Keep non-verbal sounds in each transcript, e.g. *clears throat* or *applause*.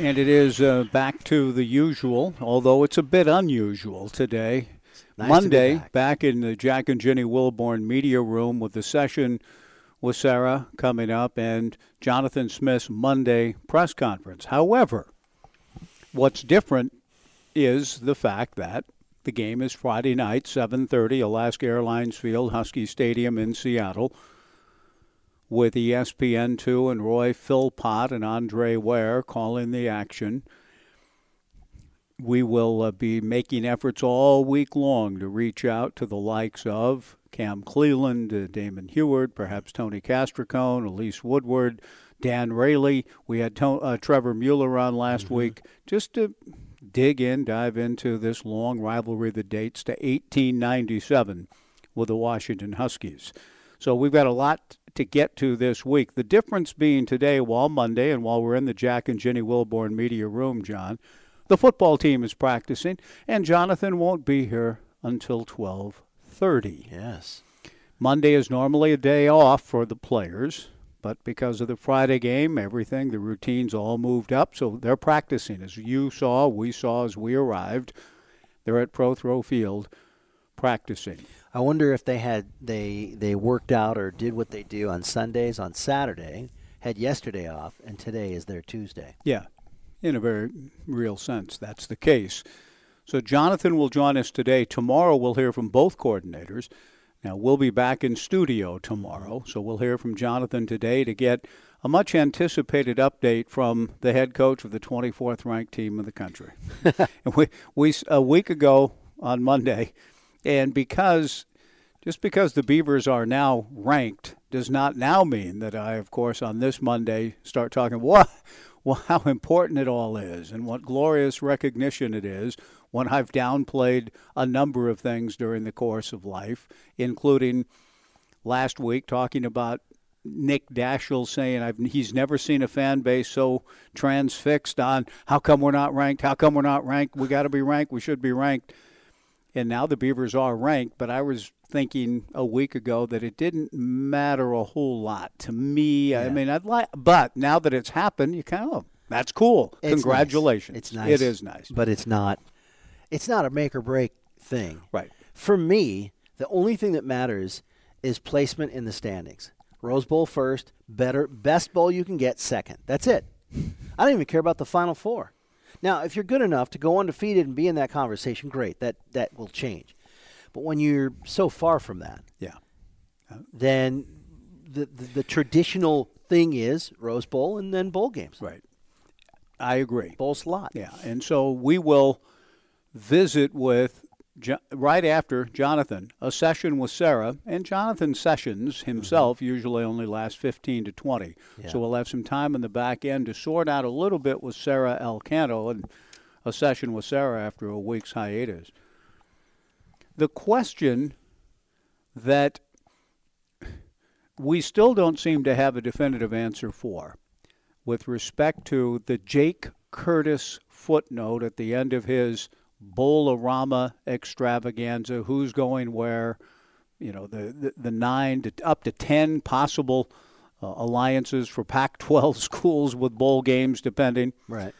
And it is uh, back to the usual, although it's a bit unusual today. Nice to be Monday, back. in the Jack and Jenny Wilborn media room with the session with Sarah coming up and Jonathan Smith's Monday press conference. However, what's different is the fact that the game is Friday night, 7:30, Alaska Airlines Field, Husky Stadium in Seattle, with E ESPN2 and Roy Philpott and Andre Ware calling the action. We will uh, be making efforts all week long to reach out to the likes of Cam Cleland, uh, Damon Heward, perhaps Tony Castricone, Elise Woodward, Dan Raley. We had to- uh, Trevor Mueller on last week just to dig in, dive into this long rivalry that dates to 1897 with the Washington Huskies. So we've got a lot to get to this week. The difference being today, while Monday and while we're in the Jack and Jenny Wilborn media room, John, the football team is practicing, and Jonathan won't be here until 12:30. Yes. Monday is normally a day off for the players, but because of the Friday game, everything, the routines all moved up, so they're practicing. As you saw, we saw as we arrived, they're at Prothro Field practicing. I wonder if they had they they worked out or did what they do on Sundays on Saturday, had yesterday off, and today is their Tuesday. Yeah, in a very real sense, that's the case. So Jonathan will join us today. Tomorrow we'll hear from both coordinators. Now we'll be back in studio tomorrow, so we'll hear from Jonathan today to get a much anticipated update from the head coach of the 24th ranked team in the country. *laughs* and we, we a week ago on Monday, and because just because the Beavers are now ranked does not now mean that I, of course, on this Monday start talking what, well, how important it all is and what glorious recognition it is when I've downplayed a number of things during the course of life, including last week talking about Nick Daschel saying I've, he's never seen a fan base so transfixed on how come we're not ranked, how come we're not ranked, we got to be ranked, we should be ranked and now the Beavers are ranked. But I was thinking a week ago that it didn't matter a whole lot to me. I mean, I'd like, but now that it's happened, you kind of, oh, that's cool. It's nice. Congratulations. It's nice. It is nice. But it's not it's not a make or break thing. Right. For me, the only thing that matters is placement in the standings. Rose Bowl first, better best bowl you can get second. That's it. I don't even care about the final four. Now, if you're good enough to go undefeated and be in that conversation, great. That that will change. But when you're so far from that, Yeah. Uh, then the the, the traditional thing is Rose Bowl and then bowl games. Right. I agree. Bowl slot. Yeah, and so we will visit with Jo- right after Jonathan a session with Sarah, and Jonathan sessions mm-hmm. himself usually only last fifteen to twenty. Yeah. So we'll have some time in the back end to sort out a little bit with Sarah Elcano and a session with Sarah after a week's hiatus. The question that we still don't seem to have a definitive answer for with respect to the Jake Curtis footnote at the end of his Bolorama extravaganza, who's going where, you know, the, the, the nine to up to 10 possible uh, alliances for Pac 12 *laughs* schools with bowl games, depending. Right.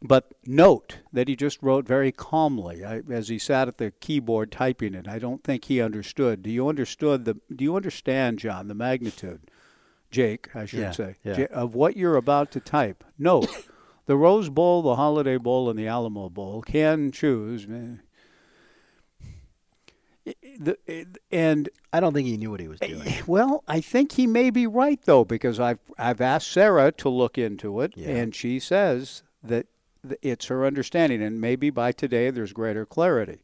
But note that he just wrote very calmly I, as he sat at the keyboard typing it. I don't think he understood. Do you understood the? Do you understand, John, the magnitude, Jake? I should Yeah, say, yeah. Of what you're about to type. Note, the Rose Bowl, the Holiday Bowl, and the Alamo Bowl can choose. And I don't think he knew what he was doing. well, I think he may be right though, because I've I've asked Sarah to look into it, Yeah. and she says that it's her understanding, and maybe by today there's greater clarity.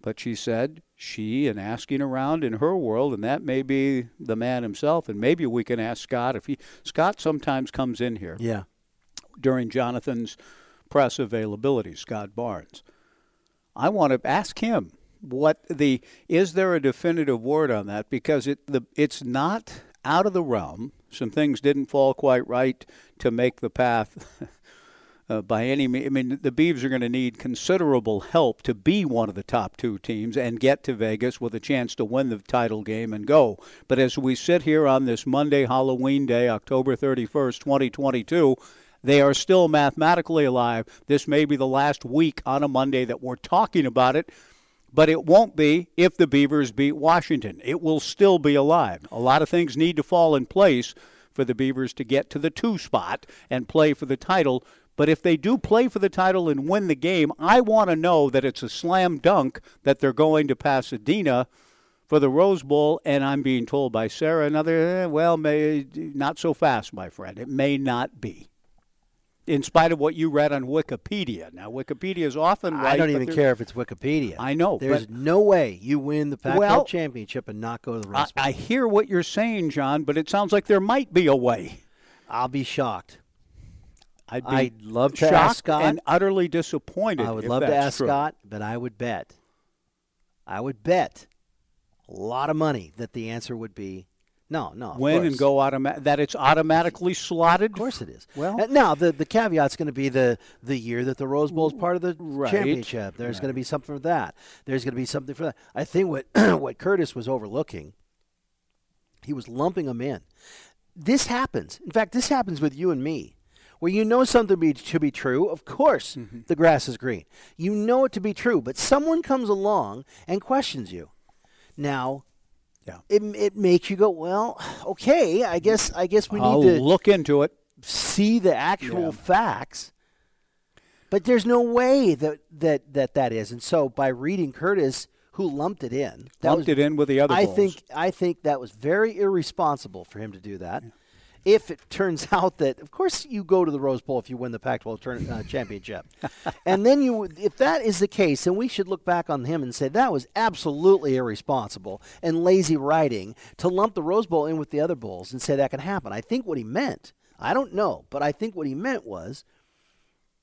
But she said she and asking around in her world, and that may be the man himself, and maybe we can ask Scott if he Scott sometimes comes in here Yeah. During Jonathan's press availability, Scott Barnes. I want to ask him what the is there a definitive word on that because it the it's not out of the realm. Some things didn't fall quite right to make the path *laughs* uh, by any means. I mean, the Beavs are going to need considerable help to be one of the top two teams and get to Vegas with a chance to win the title game and go. But as we sit here on this Monday, Halloween Day, October 31st, 2022, They are still mathematically alive. This may be the last week on a Monday that we're talking about it, but it won't be if the Beavers beat Washington. It will still be alive. A lot of things need to fall in place for the Beavers to get to the two spot and play for the title. But if they do play for the title and win the game, I want to know that it's a slam dunk that they're going to Pasadena for the Rose Bowl. And I'm being told by Sarah another, eh, well, may, not so fast, my friend. It may not be in spite of what you read on Wikipedia. Now, Wikipedia is often right. I don't even care if it's Wikipedia. I know. There's no way you win the Pac-12 well, championship and not go to the Rose Bowl. I, I hear what you're saying, John, but it sounds like there might be a way. I'll be shocked. I'd, be I'd love to ask Scott and utterly disappointed. I would love to ask true. Scott, but I would bet, I would bet a lot of money that the answer would be no, no. Win and go automatic. That it's automatically slotted. Of course it is. Well, uh, now the the caveat's going to be the the year that the Rose Bowl is part of the right. championship. There's right. going to be something for that. There's going to be something for that. I think what *clears throat* what Curtis was overlooking, he was lumping them in. This happens. In fact, this happens with you and me. Where you know something be, to be true, of course mm-hmm. the grass is green. You know it to be true, but someone comes along and questions you. Now, yeah. It, it makes you go, well, okay, I guess I guess we I'll need to look into it, see the actual yeah. facts. But there's no way that, that that that is. And so by reading Curtis, who lumped it in, lumped was, it in with the other. I think I think that was very irresponsible for him to do that. Yeah if it turns *laughs* out that, of course, you go to the Rose Bowl if you win the Pac-12 turn, uh, championship, *laughs* and then you, if that is the case, then we should look back on him and say that was absolutely irresponsible and lazy writing to lump the Rose Bowl in with the other bowls and say that can happen. I think what he meant, I don't know, but I think what he meant was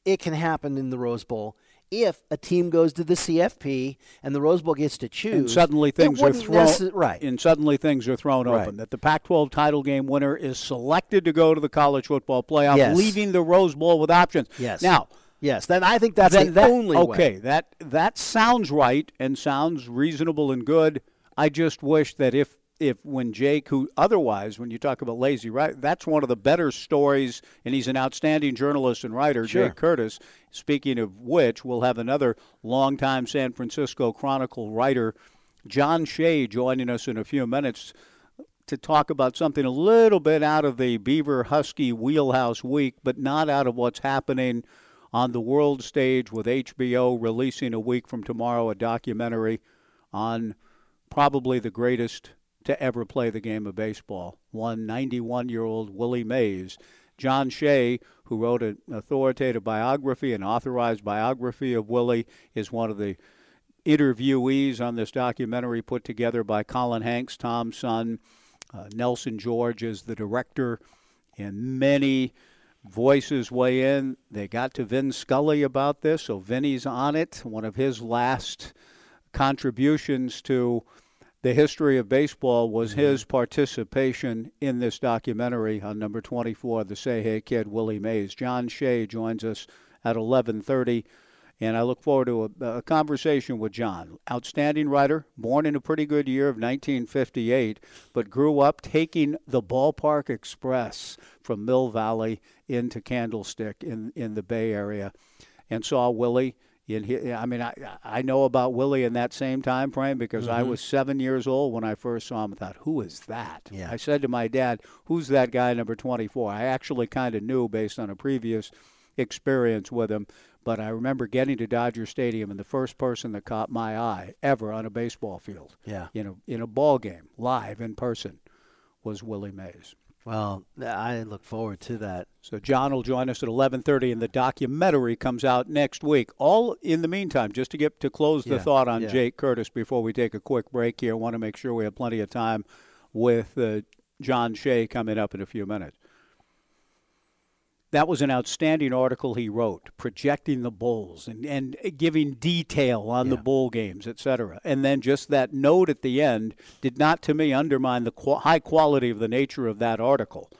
it can happen in the Rose Bowl if a team goes to the CFP and the Rose Bowl gets to choose, and suddenly things are thrown necess- right, and suddenly things are thrown right. open. That the Pac-12 title game winner is selected to go to the college football playoff, yes. leaving the Rose Bowl with options. Yes. Now, yes, then I think that's the that, only okay. way. That that sounds right and sounds reasonable and good. I just wish that if if when Jake, who otherwise, when you talk about lazy, right, that's one of the better stories, and he's an outstanding journalist and writer, sure. Jake Curtis. Speaking of which, we'll have another longtime San Francisco Chronicle writer, John Shea, joining us in a few minutes to talk about something a little bit out of the Beaver Husky wheelhouse week, but not out of what's happening on the world stage with HBO releasing a week from tomorrow a documentary on probably the greatest to ever play the game of baseball. One 91 year old Willie Mays. John Shea, who wrote an authoritative biography, an authorized biography of Willie, is one of the interviewees on this documentary put together by Colin Hanks, Tom's son. Uh, Nelson George is the director, and many voices weigh in. They got to Vin Scully about this, so Vinny's on it. One of his last contributions to the history of baseball was mm-hmm. his participation in this documentary on number 24, the Say Hey Kid, Willie Mays. John Shea joins us at 11:30, and I look forward to a, a, conversation with John. Outstanding writer, born in a pretty good year of 1958, but grew up taking the Ballpark Express from Mill Valley into Candlestick in in the Bay Area, and saw Willie I mean, I I know about Willie in that same time frame because mm-hmm. I was seven years old when I first saw him. I thought, who is that? Yeah. I said to my dad, "Who's that guy, number 24?" I actually kind of knew based on a previous experience with him, but I remember getting to Dodger Stadium and the first person that caught my eye ever on a baseball field, yeah, in a in a ball game, live in person, was Willie Mays. Well, I look forward to that. So John will join us at 11:30, and the documentary comes out next week. All in the meantime, just to get to close the yeah, thought on yeah. Jake Curtis before we take a quick break here, I want to make sure we have plenty of time with uh, John Shea coming up in a few minutes. That was an outstanding article he wrote, projecting the Bulls and, and giving detail on yeah. the bowl games, etc. And then just that note at the end did not, to me, undermine the qu- high quality of the nature of that article.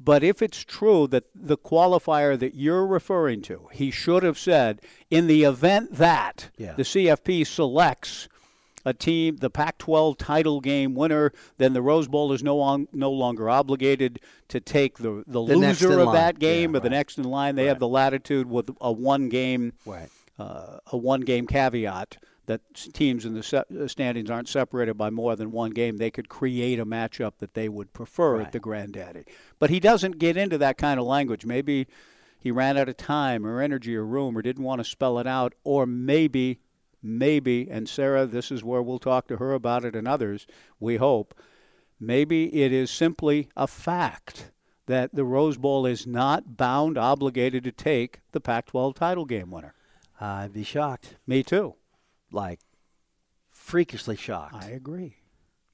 But if it's true that the qualifier that you're referring to, he should have said, in the event that yeah. the CFP selects a team, the Pac-12 title game winner, then the Rose Bowl is no on, no longer obligated to take the the, The loser of line. that game Yeah, or the next in line. They have the latitude with a one game Right. uh, a one game caveat that teams in the se- uh, standings aren't separated by more than one game. They could create a matchup that they would prefer Right. at the granddaddy. But he doesn't get into that kind of language. Maybe he ran out of time or energy or room or didn't want to spell it out, or maybe, maybe, and Sarah, this is where we'll talk to her about it and others, we hope. Maybe it is simply a fact that the Rose Bowl is not bound, obligated to take the Pac 12 title game winner. I'd be shocked. Me too. Like, freakishly shocked. I agree.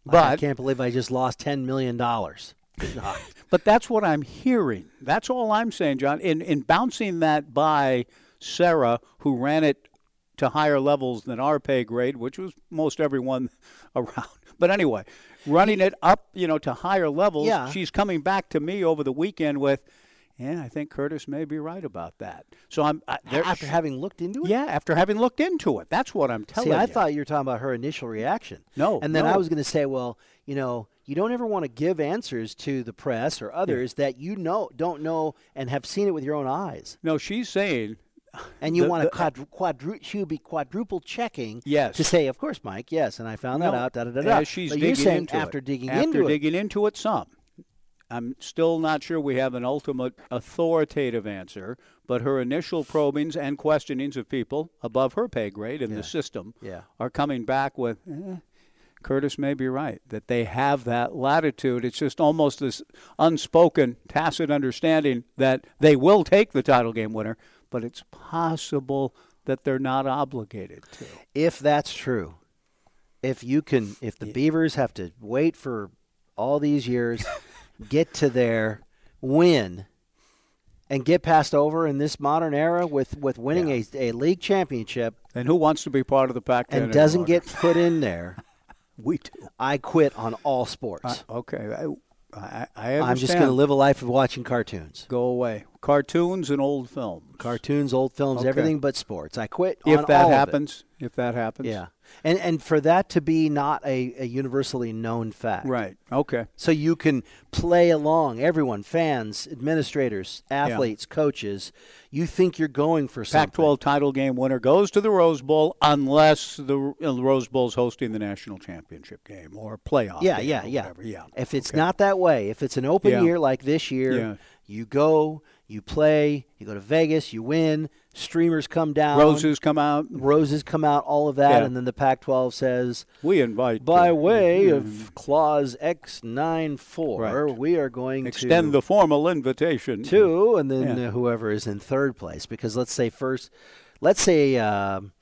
Like, I can't believe I just lost $10 million. Shocked. *laughs* but that's what I'm hearing. That's all I'm saying, John. In in bouncing that by Sarah, who ran it to higher levels than our pay grade, which was most everyone *laughs* around. But anyway, running it up, you know, to higher levels. Yeah. She's coming back to me over the weekend with, yeah, I think Curtis may be right about that. So I'm I, After having looked into it? yeah, after having looked into it. That's what I'm telling See, I you. thought you were talking about her initial reaction. No, And then no. I was going to say, well, you know, you don't ever want to give answers to the press or others that you know don't know and have seen it with your own eyes. no, she's saying And you The- want to quadru- quadru- she would be quadruple checking Yes. to say, of course, Mike, yes, and I found that No, out. Da, da, da, da. she's but digging saying into after it. digging after into digging into it some. I'm still not sure we have an ultimate authoritative answer, but her initial probings and questionings of people above her pay grade in the system yeah, are coming back with eh, Curtis may be right that they have that latitude. It's just almost this unspoken, tacit understanding that they will take the title game winner, but it's possible that they're not obligated to. if that's true, if you can, if the Beavers have to wait for all these years, get to their win, and get passed over in this modern era with with winning a, a league championship And who wants to be part of the Pac-10 and doesn't get put in there, *laughs* we do. I quit on all sports. Uh, okay, I, I, I. I'm just going to live a life of watching cartoons. Go away. Cartoons and old films. Cartoons, old films, Okay. everything but sports. I quit If on that all of it. happens, if that happens. Yeah. And and for that to be not a, a universally known fact. Right. Okay. So you can play along, everyone, fans, administrators, athletes, coaches. You think you're going for something. Pac-12 title game winner goes to the Rose Bowl unless the, uh, the Rose Bowl's hosting the national championship game or playoff. Yeah, game yeah, yeah. Yeah. If it's Okay. not that way, if it's an open Yeah. year like this year, Yeah. you go, you play, you go to Vegas, you win, streamers come down, roses come out. roses come out, all of that, Yeah. and then the Pac-12 says, We invite by uh, way uh, of clause X94, Right. we are going extend to Extend the formal invitation To, and then Yeah. uh, whoever is in third place. Because let's say first, let's say, um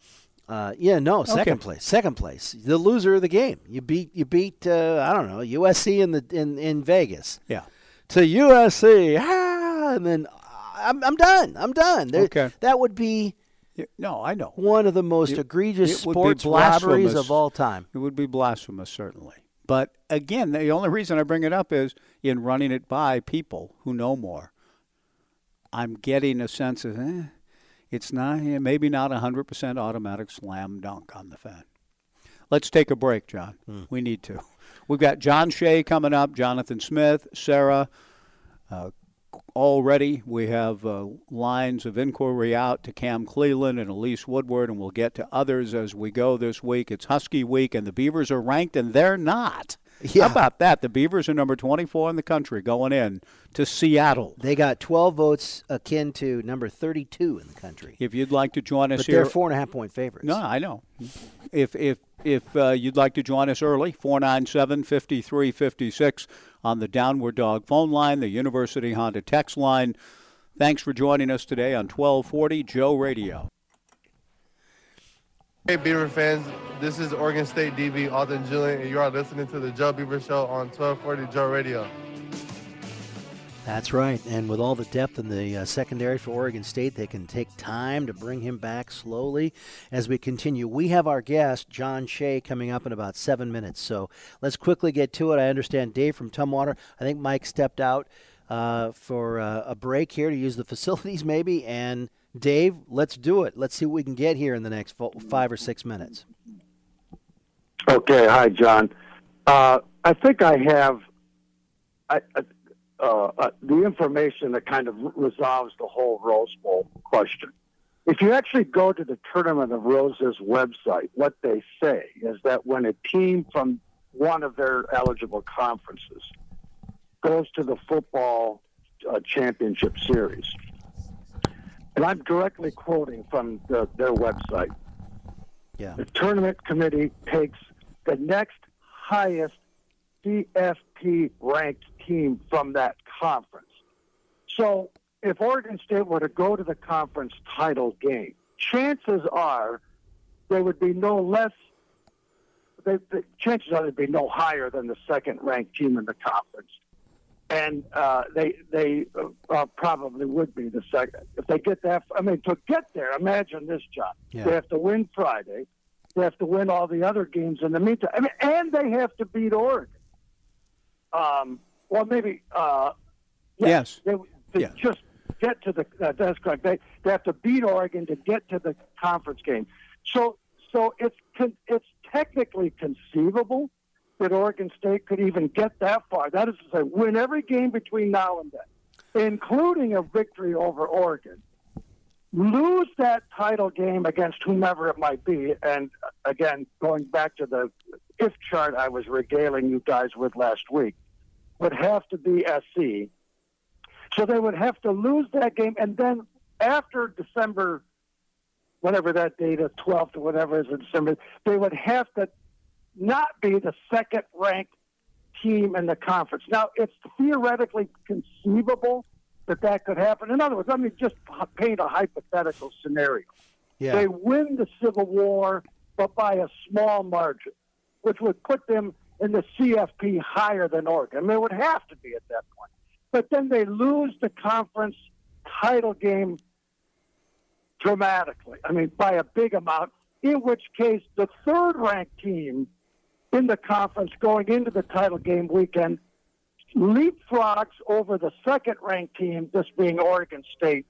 uh, yeah, no, second Okay. place, second place, the loser of the game. You beat, you beat, uh, I don't know, USC in the in in Vegas Yeah. to USC, ah, and then I'm I'm done, I'm done. There- Okay. that would be No, I know. one of the most It- egregious it sports robberies of all time. It would be blasphemous, certainly. But again, the only reason I bring it up is in running it by people who know more. I'm getting a sense of, eh, it's not, eh, maybe not a 100% automatic slam dunk on the fan. Let's take a break, John. We need to. We've got John Shea coming up, Jonathan Smith, Sarah. Uh, already we have uh, lines of inquiry out to Cam Cleland and Elise Woodward, and we'll get to others as we go this week. It's Husky Week, and the Beavers are ranked, and they're not. Yeah. How about that? The Beavers are number 24 in the country going in to Seattle. They got 12 votes akin to number 32 in the country. If you'd like to join us But here, they're four and a half point favorites. No, I know. If if if uh, you'd like to join us early, 497-5356 on the Downward Dog phone line, the University Honda text line. Thanks for joining us today on 1240 Joe Radio. Hey Beaver fans, this is Oregon State DB Alden Julian, and you are listening to the Joe Beaver Show on 1240 Joe Radio. That's right. And with all the depth in the uh, secondary for Oregon State, they can take time to bring him back slowly as we continue. We have our guest, John Shea, coming up in about seven minutes. So let's quickly get to it. I understand Dave from Tumwater. I think Mike stepped out uh, for uh, a break here to use the *laughs* facilities, maybe. And Dave, let's do it. Let's see what we can get here in the next five or six minutes. Okay, hi, John. Uh, I think I have I, uh, uh, the information that kind of resolves the whole Rose Bowl question. If you actually go to the Tournament of Roses website, what they say is that when a team from one of their eligible conferences goes to the football uh, championship series, and I'm directly quoting from the, their website. Yeah. The tournament committee takes the next highest CFP ranked team from that conference. So if Oregon State were to go to the conference title game, chances are they would be no less. They, the chances are they'd be no higher than the second ranked team in the conference, and uh, they they uh, uh, probably would be the second if they get that. I mean, to get there, imagine this, John. Yeah. They have to win Friday. They have to win all the other games in the meantime. I mean, and they have to beat Oregon. Um, well, maybe. Uh, yeah, Yes. They, to just get to the. Uh, that's correct. They they have to beat Oregon to get to the conference game. So so it's con- it's technically conceivable that Oregon State could even get that far. That is to say, win every game between now and then, including a victory over Oregon. Lose that title game against whomever it might be, and again, going back to the if chart I was regaling you guys with last week, would have to be SC. So they would have to lose that game, and then after December, whatever that date is, 12th or whatever is in December, they would have to not be the second ranked team in the conference. Now, it's theoretically conceivable that that could happen. In other words, let me just paint a hypothetical scenario. Yeah. They win the Civil War, but by a small margin, which would put them in the CFP higher than Oregon. It would have to be at that point. But then they lose the conference title game dramatically. I mean, by a big amount, in which case the third ranked team in the conference going into the title game weekend leapfrogs over the second ranked team, this being Oregon State,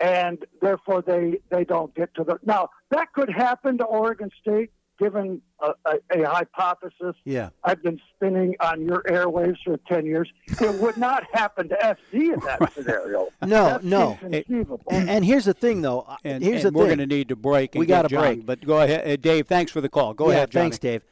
and therefore they, they don't get to the. Now, that could happen to Oregon State given a, a, a hypothesis Yeah. I've been spinning on your airwaves for 10 years. It would not happen to SC in that scenario. No, That's no. inconceivable. And, and here's the thing, though. Uh, And, here's and the we're going to need to break. And We gotta break. But go ahead, uh, Dave. Thanks for the call. Go yeah, ahead, Johnny. thanks, Dave.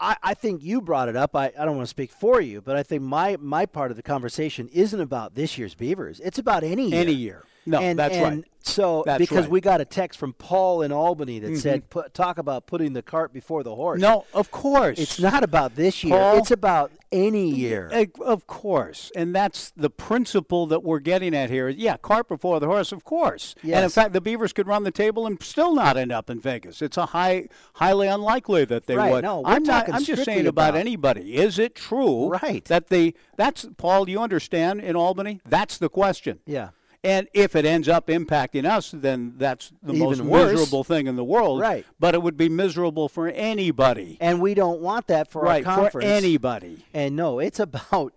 I, I think you brought it up. I, I don't want to speak for you, but I think my, my part of the conversation isn't about this year's Beavers. It's about any year. Any year. No, and, that's and right. So That's because right. we got a text from Paul in Albany that said, put, "Talk about putting the cart before the horse." No, of course. it's not about this year. Paul- it's about any year. Eh, Of course, and that's the principle that we're getting at here. Yeah, cart before the horse, of course. And in fact, the Beavers could run the table and still not end up in Vegas. It's a high, highly unlikely that they Right, would. no, we're I'm not. I'm just saying about, about- anybody. Is it true? Right. That they. That's Paul. You understand in Albany? That's the question. Yeah. And if it ends up impacting us, then that's the most worse. miserable thing in the world. Right. But it would be miserable for anybody. And we don't want that for right. our For anybody. And no, it's about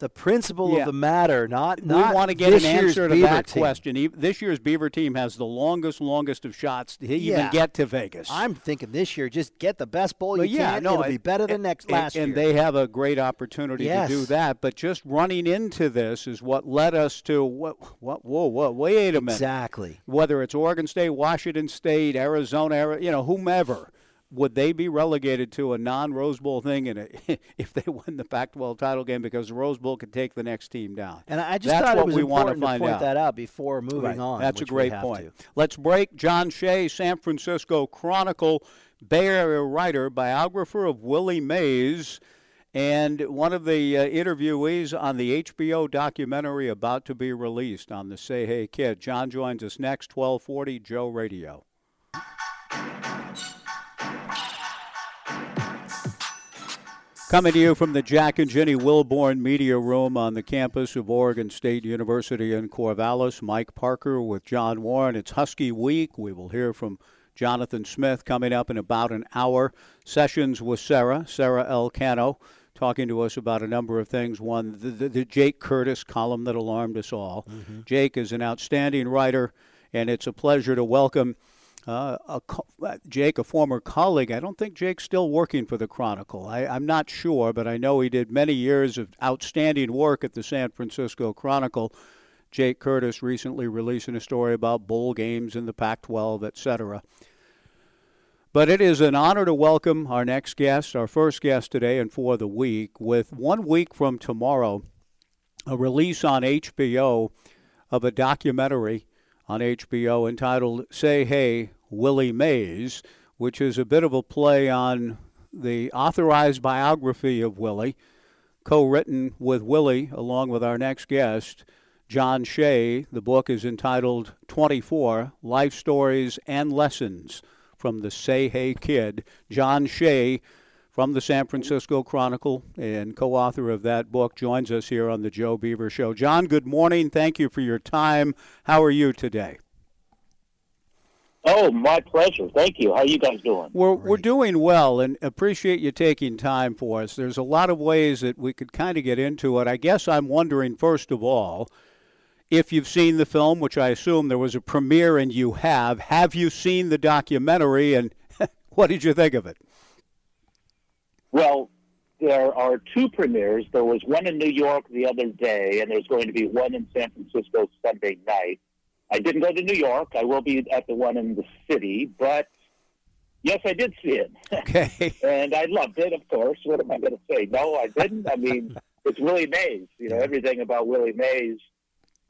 the principle Yeah. of the matter, not not we want to get an answer to Beaver that team. question. This year's Beaver team has the longest, longest of shots to even Yeah. get to Vegas. I'm thinking this year, just get the best bowl But you yeah, can. no, It'll be better than and- next and, last and year. And they have a great opportunity Yes. to do that. But just running into this is what led us to what? What? Whoa, whoa, wait a minute. exactly. Whether it's Oregon State, Washington State, Arizona, you know, whomever. Would they be relegated to a non-Rose Bowl thing, and *laughs* if they win the Pac-12 title game because the Rose Bowl could take the next team down? And I just That's thought it was we want important to find point out. that out before moving Right. on. That's a great point. to. Let's break. John Shea, San Francisco Chronicle, Bay Area writer, biographer of Willie Mays, and one of the uh, interviewees on the HBO documentary about to be released on the Say Hey Kid. John joins us next, 1240 Joe Radio. Coming to you from the Jack and Jenny Wilborn Media Room on the campus of Oregon State University in Corvallis, Mike Parker with John Warren. It's Husky Week. We will hear from Jonathan Smith coming up in about an hour. Sessions with Sarah, Sarah Elcano, talking to us about a number of things. One, the, the, the Jake Curtis column that alarmed us all. Mm-hmm. Jake is an outstanding writer, and it's a pleasure to welcome Uh, a, uh, Jake, a former colleague, I don't think Jake's still working for the Chronicle. I, I'm not sure, but I know he did many years of outstanding work at the San Francisco Chronicle. Jake Curtis recently releasing a story about bowl games in the Pac 12, etc. But it is an honor to welcome our next guest, our first guest today and for the week, with one week from tomorrow, a release on HBO of a documentary on HBO entitled Say Hey, Willie Mays, which is a bit of a play on the authorized biography of Willie, co written with Willie along with our next guest, John Shea. The book is entitled 24 Life Stories and Lessons from the Say Hey Kid. John Shea from the San Francisco Chronicle and co author of that book, joins us here on the Joe Beaver Show. John, good morning. Thank you for your time. How are you today? Oh, my pleasure. Thank you. How are you guys doing? We're, we're doing well and appreciate you taking time for us. There's a lot of ways that we could kind of get into it. I guess I'm wondering, first of all, if you've seen the film, which I assume there was a premiere and you have, have you seen the documentary and *laughs* what did you think of it? Well, there are two premieres. There was one in New York the other day, and there's going to be one in San Francisco Sunday night. I didn't go to New York. I will be at the one in the city, but yes, I did see it. *laughs* Okay. and I loved it, of course. What am I going to say? No, I didn't. I mean, *laughs* it's Willie Mays. You know, everything about Willie Mays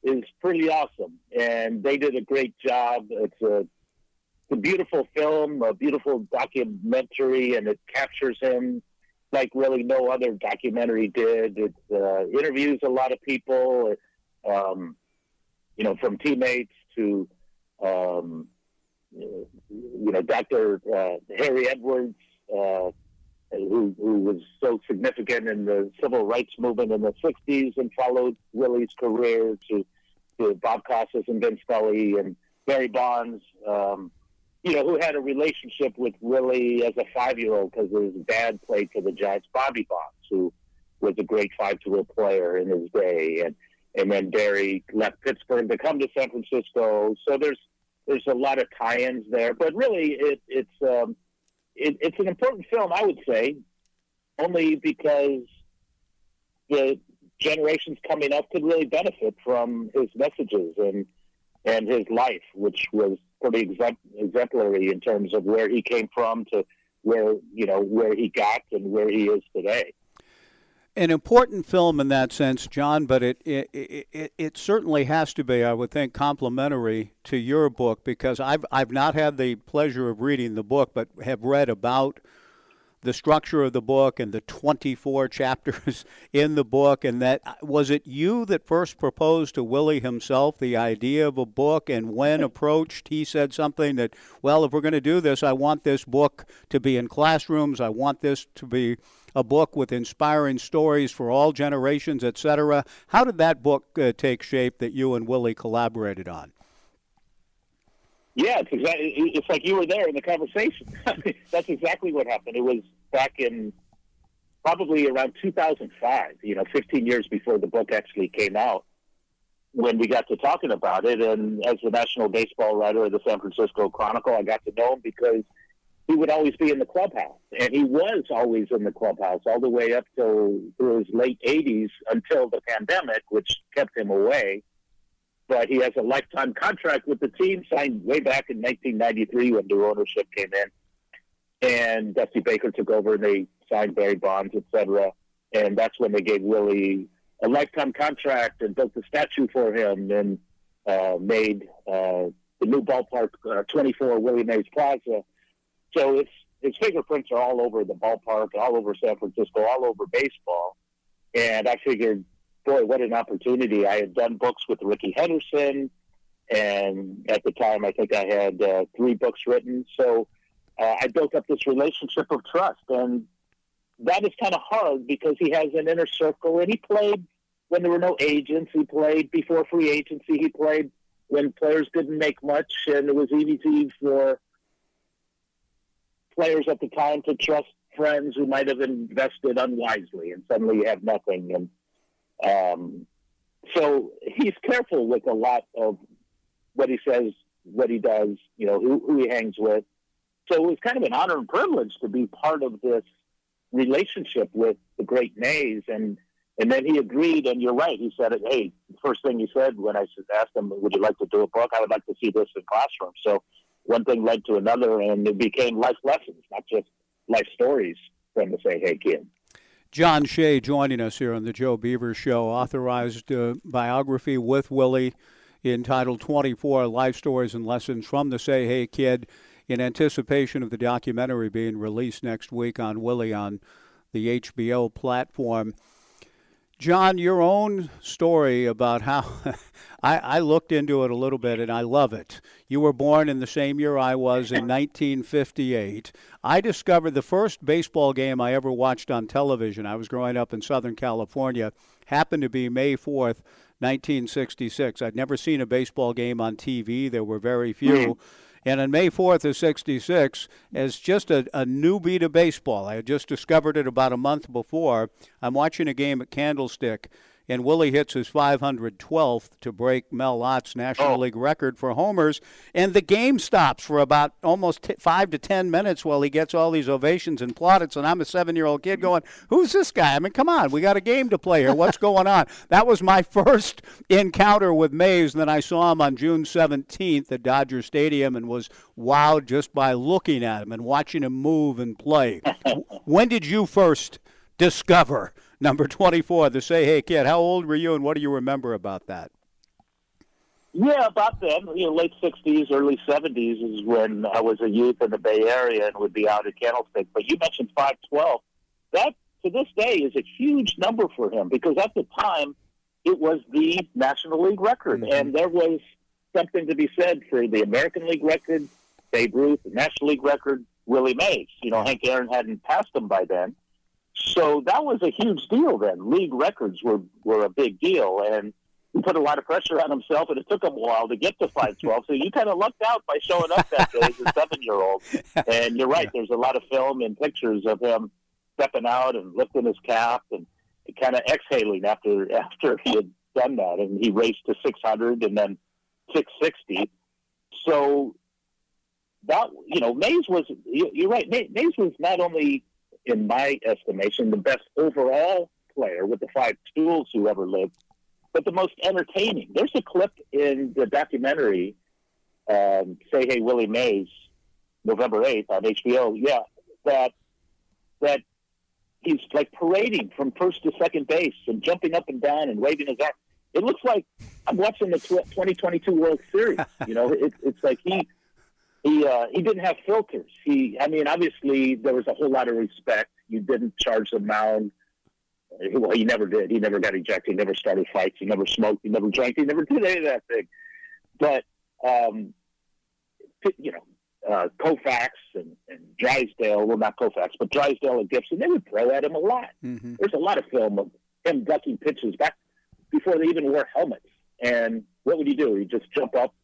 is pretty awesome, and they did a great job. It's a it's a beautiful film, a beautiful documentary, and it captures him like really no other documentary did. It uh, interviews a lot of people, um, you know, from teammates to, um, you know, Dr. Uh, Harry Edwards, uh, who, who was so significant in the civil rights movement in the 60s and followed Willie's career to, to Bob Costas and Vin Scully and Barry Bonds. Um, you know, who had a relationship with Willie as a five year old because his dad played for the Giants, Bobby Bonds, who was a great five tool player in his day. And, and then Barry left Pittsburgh to come to San Francisco. So there's, there's a lot of tie-ins there, but really it, it's, um, it, it's an important film, I would say, only because the generations coming up could really benefit from his messages and, and his life, which was pretty exemplary in terms of where he came from to where you know where he got and where he is today. An important film in that sense, John, but it it, it, it certainly has to be, I would think, complementary to your book because I've I've not had the pleasure of reading the book, but have read about the structure of the book and the 24 *laughs* chapters in the book and that was it you that first proposed to Willie himself the idea of a book? And when approached he said something that well if we're going to do this I want this book to be in classrooms. I want this to be a book with inspiring stories for all generations etc how did that book uh, take shape that you and Willie collaborated on yeah, it's exactly. It's like you were there in the conversation. *laughs* That's exactly what happened. It was back in probably around 2005. You know, 15 years before the book actually came out, when we got to talking about it. And as the national baseball writer of the San Francisco Chronicle, I got to know him because he would always be in the clubhouse, and he was always in the clubhouse all the way up till through his late 80s until the pandemic, which kept him away but he has a lifetime contract with the team signed way back in 1993 when new ownership came in. And Dusty Baker took over and they signed Barry Bonds, etc. And that's when they gave Willie a lifetime contract and built a statue for him and uh, made uh, the new ballpark uh, 24 Willie Mays Plaza. So it's his fingerprints are all over the ballpark, all over San Francisco, all over baseball. And I figured boy, what an opportunity. I had done books with Rickey Henderson, and at the time, I think I had uh, three books written. So uh, I built up this relationship of trust. And that is kind of hard because he has an inner circle, and he played when there were no agents. He played before free agency. He played when players didn't make much, and it was easy for players at the time to trust friends who might have invested unwisely, and suddenly you have nothing. And um, so he's careful with a lot of what he says what he does, you know, who, who he hangs with. So it was kind of an honor and privilege to be part of this relationship with the great Mays. And and then he agreed, and you're right. He said, it, "Hey, the first thing he said when I asked him, would you like to do a book? I would like to see this in classroom." So one thing led to another, and it became life lessons, not just life stories from the Say Hey Kid. John Shea joining us here on the Joe Beaver Show, authorized uh, biography with Willie entitled 24 Life Stories and Lessons from the Say Hey Kid in anticipation of the documentary being released next week on Willie on the HBO platform. John, your own story about how *laughs* I, I, looked into it a little bit and I love it. You were born in the same year I was in 1958. I discovered the first baseball game I ever watched on television. I was growing up in Southern California, happened to be May 4th, 1966. I'd never seen a baseball game on TV, there were very few. Mm-hmm. And on May 4th of 66, as just a, a newbie to baseball, I had just discovered it about a month before. I'm watching a game at Candlestick and Willie hits his 512th to break Mel Ott's National oh. League record for homers. And the game stops for about almost t- five to ten minutes while he gets all these ovations and plaudits. And I'm a seven-year-old kid going, "Who's this guy? I mean, come on, we got a game to play here. What's going on?" *laughs* That was my first encounter with Mays. And then I saw him on June 17th at Dodger Stadium and was wowed just by looking at him and watching him move and play. *laughs* when did you first discover? Number 24, the Say Hey Kid. How old were you and what do you remember about that? Yeah, about then, you know, late 60s, early 70s is when I was a youth in the Bay Area and would be out at Candlestick. But you mentioned 512. That, to this day, is a huge number for him because at the time, it was the National League record. Mm-hmm. And there was something to be said for the American League record, Babe Ruth, the National League record, Willie Mays. You know, Hank Aaron hadn't passed him by then. So that was a huge deal then. League records were, were a big deal. And he put a lot of pressure on himself, and it took him a while to get to 512. so you kind of lucked out by showing up that day as a seven year old. And you're right, there's a lot of film and pictures of him stepping out and lifting his cap and kind of exhaling after after he had done that. And he raced to 600 and then 660. So that, you know, Mays was, you're right, Mays was not only in my estimation, the best overall player with the five tools who ever lived, but the most entertaining. There's a clip in the documentary, um, Say Hey Willie Mays, November 8th on HBO, yeah, that, that he's like parading from first to second base and jumping up and down and waving his arm. It looks like I'm watching the 2022 World Series. You know, it, it's like he he uh, he didn't have filters. He, I mean, obviously there was a whole lot of respect. You didn't charge the mound. Well, he never did. He never got ejected. He never started fights. He never smoked. He never drank. He never did any of that thing. But um, you know, uh, Koufax and, and Drysdale, well, not Koufax, but Drysdale and Gibson, they would throw at him a lot. Mm-hmm. There's a lot of film of him ducking pitches back before they even wore helmets. And what would he do? He'd just jump up,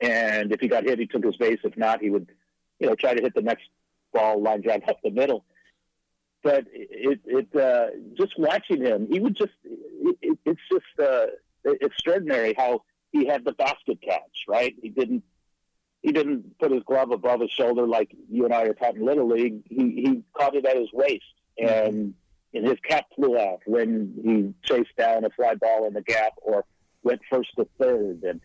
and if he got hit, he took his base. If not, he would, you know, try to hit the next ball line drive up the middle. But it, it, uh, just watching him, he would just, it, it's just uh, extraordinary how he had the basket catch, right? He didn't, he didn't put his glove above his shoulder like you and I are taught in Little League. He, he caught it at his waist and, and his cap flew off when he chased down a fly ball in the gap or went first to third. And,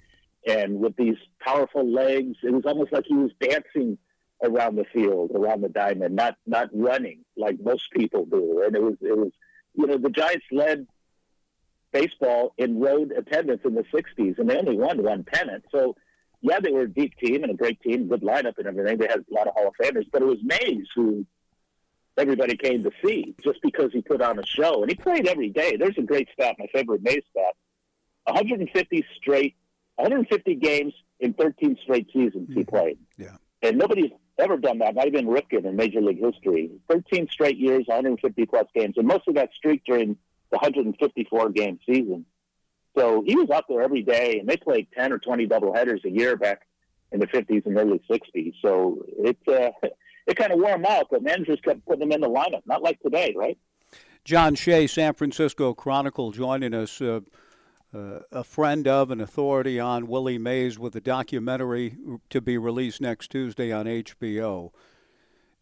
and with these powerful legs, it was almost like he was dancing around the field, around the diamond, not not running like most people do. And it was it was you know the Giants led baseball in road attendance in the '60s, and they only won one pennant. So yeah, they were a deep team and a great team, good lineup and everything. They had a lot of Hall of Famers, but it was Mays who everybody came to see just because he put on a show and he played every day. There's a great stat, my favorite Mays stat: 150 straight 150 games in 13 straight seasons he mm-hmm. played. Yeah. And nobody's ever done that, not even Ripken in Major League history. 13 straight years, 150 plus games, and most of that streak during the 154 game season. So he was out there every day, and they played 10 or 20 doubleheaders a year back in the 50s and early 60s. So it uh, *laughs* it kind of wore him out, but managers kept putting him in the lineup, not like today, right? John Shea, San Francisco Chronicle, joining us. Uh, uh, a friend of, an authority on Willie Mays with a documentary to be released next Tuesday on HBO.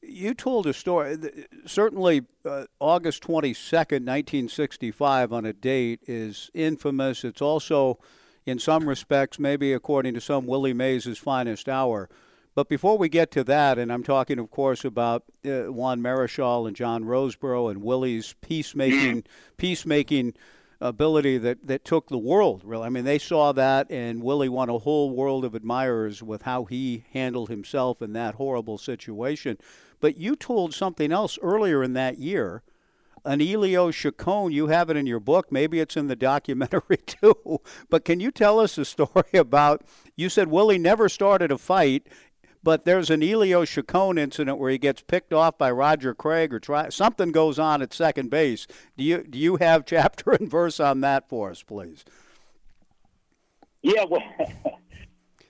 You told a story, certainly uh, August 22nd, 1965, on a date is infamous. It's also, in some respects, maybe according to some, Willie Mays' finest hour. But before we get to that, and I'm talking, of course, about uh, Juan Marichal and John Roseboro and Willie's peacemaking, peacemaking ability that, that took the world, really. I mean, they saw that, and Willie won a whole world of admirers with how he handled himself in that horrible situation. But you told something else earlier in that year. An Elio Chacon, you have it in your book. Maybe it's in the documentary *laughs* too. But can you tell us a story *laughs* about? You said Willie never started a fight, but there's an Elio Chacon incident where he gets picked off by Roger Craig or try something goes on at second base. Do you do you have *laughs* chapter and verse on that for us, please? Yeah, well, *laughs*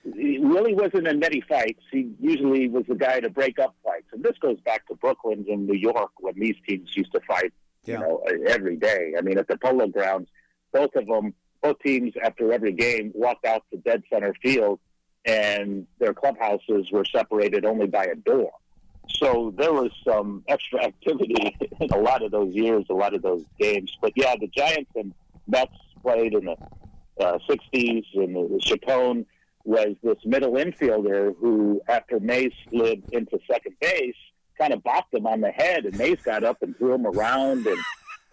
Willie wasn't in many fights. He usually was the guy to break up fights, and this goes back to Brooklyn and New York when these teams used to fight, yeah. you know, every day. I mean, at the Polo Grounds, both of them, both teams after every game walked out to dead center field and their clubhouses were separated only by a door. So there was some extra activity *laughs* in a lot of those years, a lot of those games. But yeah, the Giants and Mets played in the uh, 60s, and the, the was this middle infielder who, after Mays slid into second base, kind of bopped him on the head, and Mays got up and threw him around, and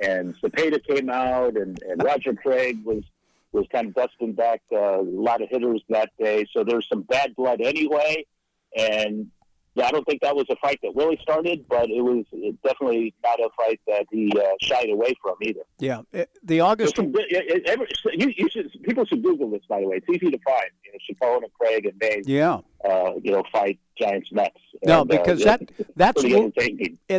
and Cepeda came out, and, and Roger Craig was was kind of dusting back uh, a lot of hitters that day. So there's some bad blood anyway. And yeah, I don't think that was a fight that Willie started, but it was definitely not a fight that he uh, shied away from either. Yeah, the August. Some, it, it, you, you, should people should Google this by the way. It's easy to find. You know, Chacon and Craig and Mays. Yeah. Uh, you know, fight Giants Mets. No, and, uh, because uh, that that's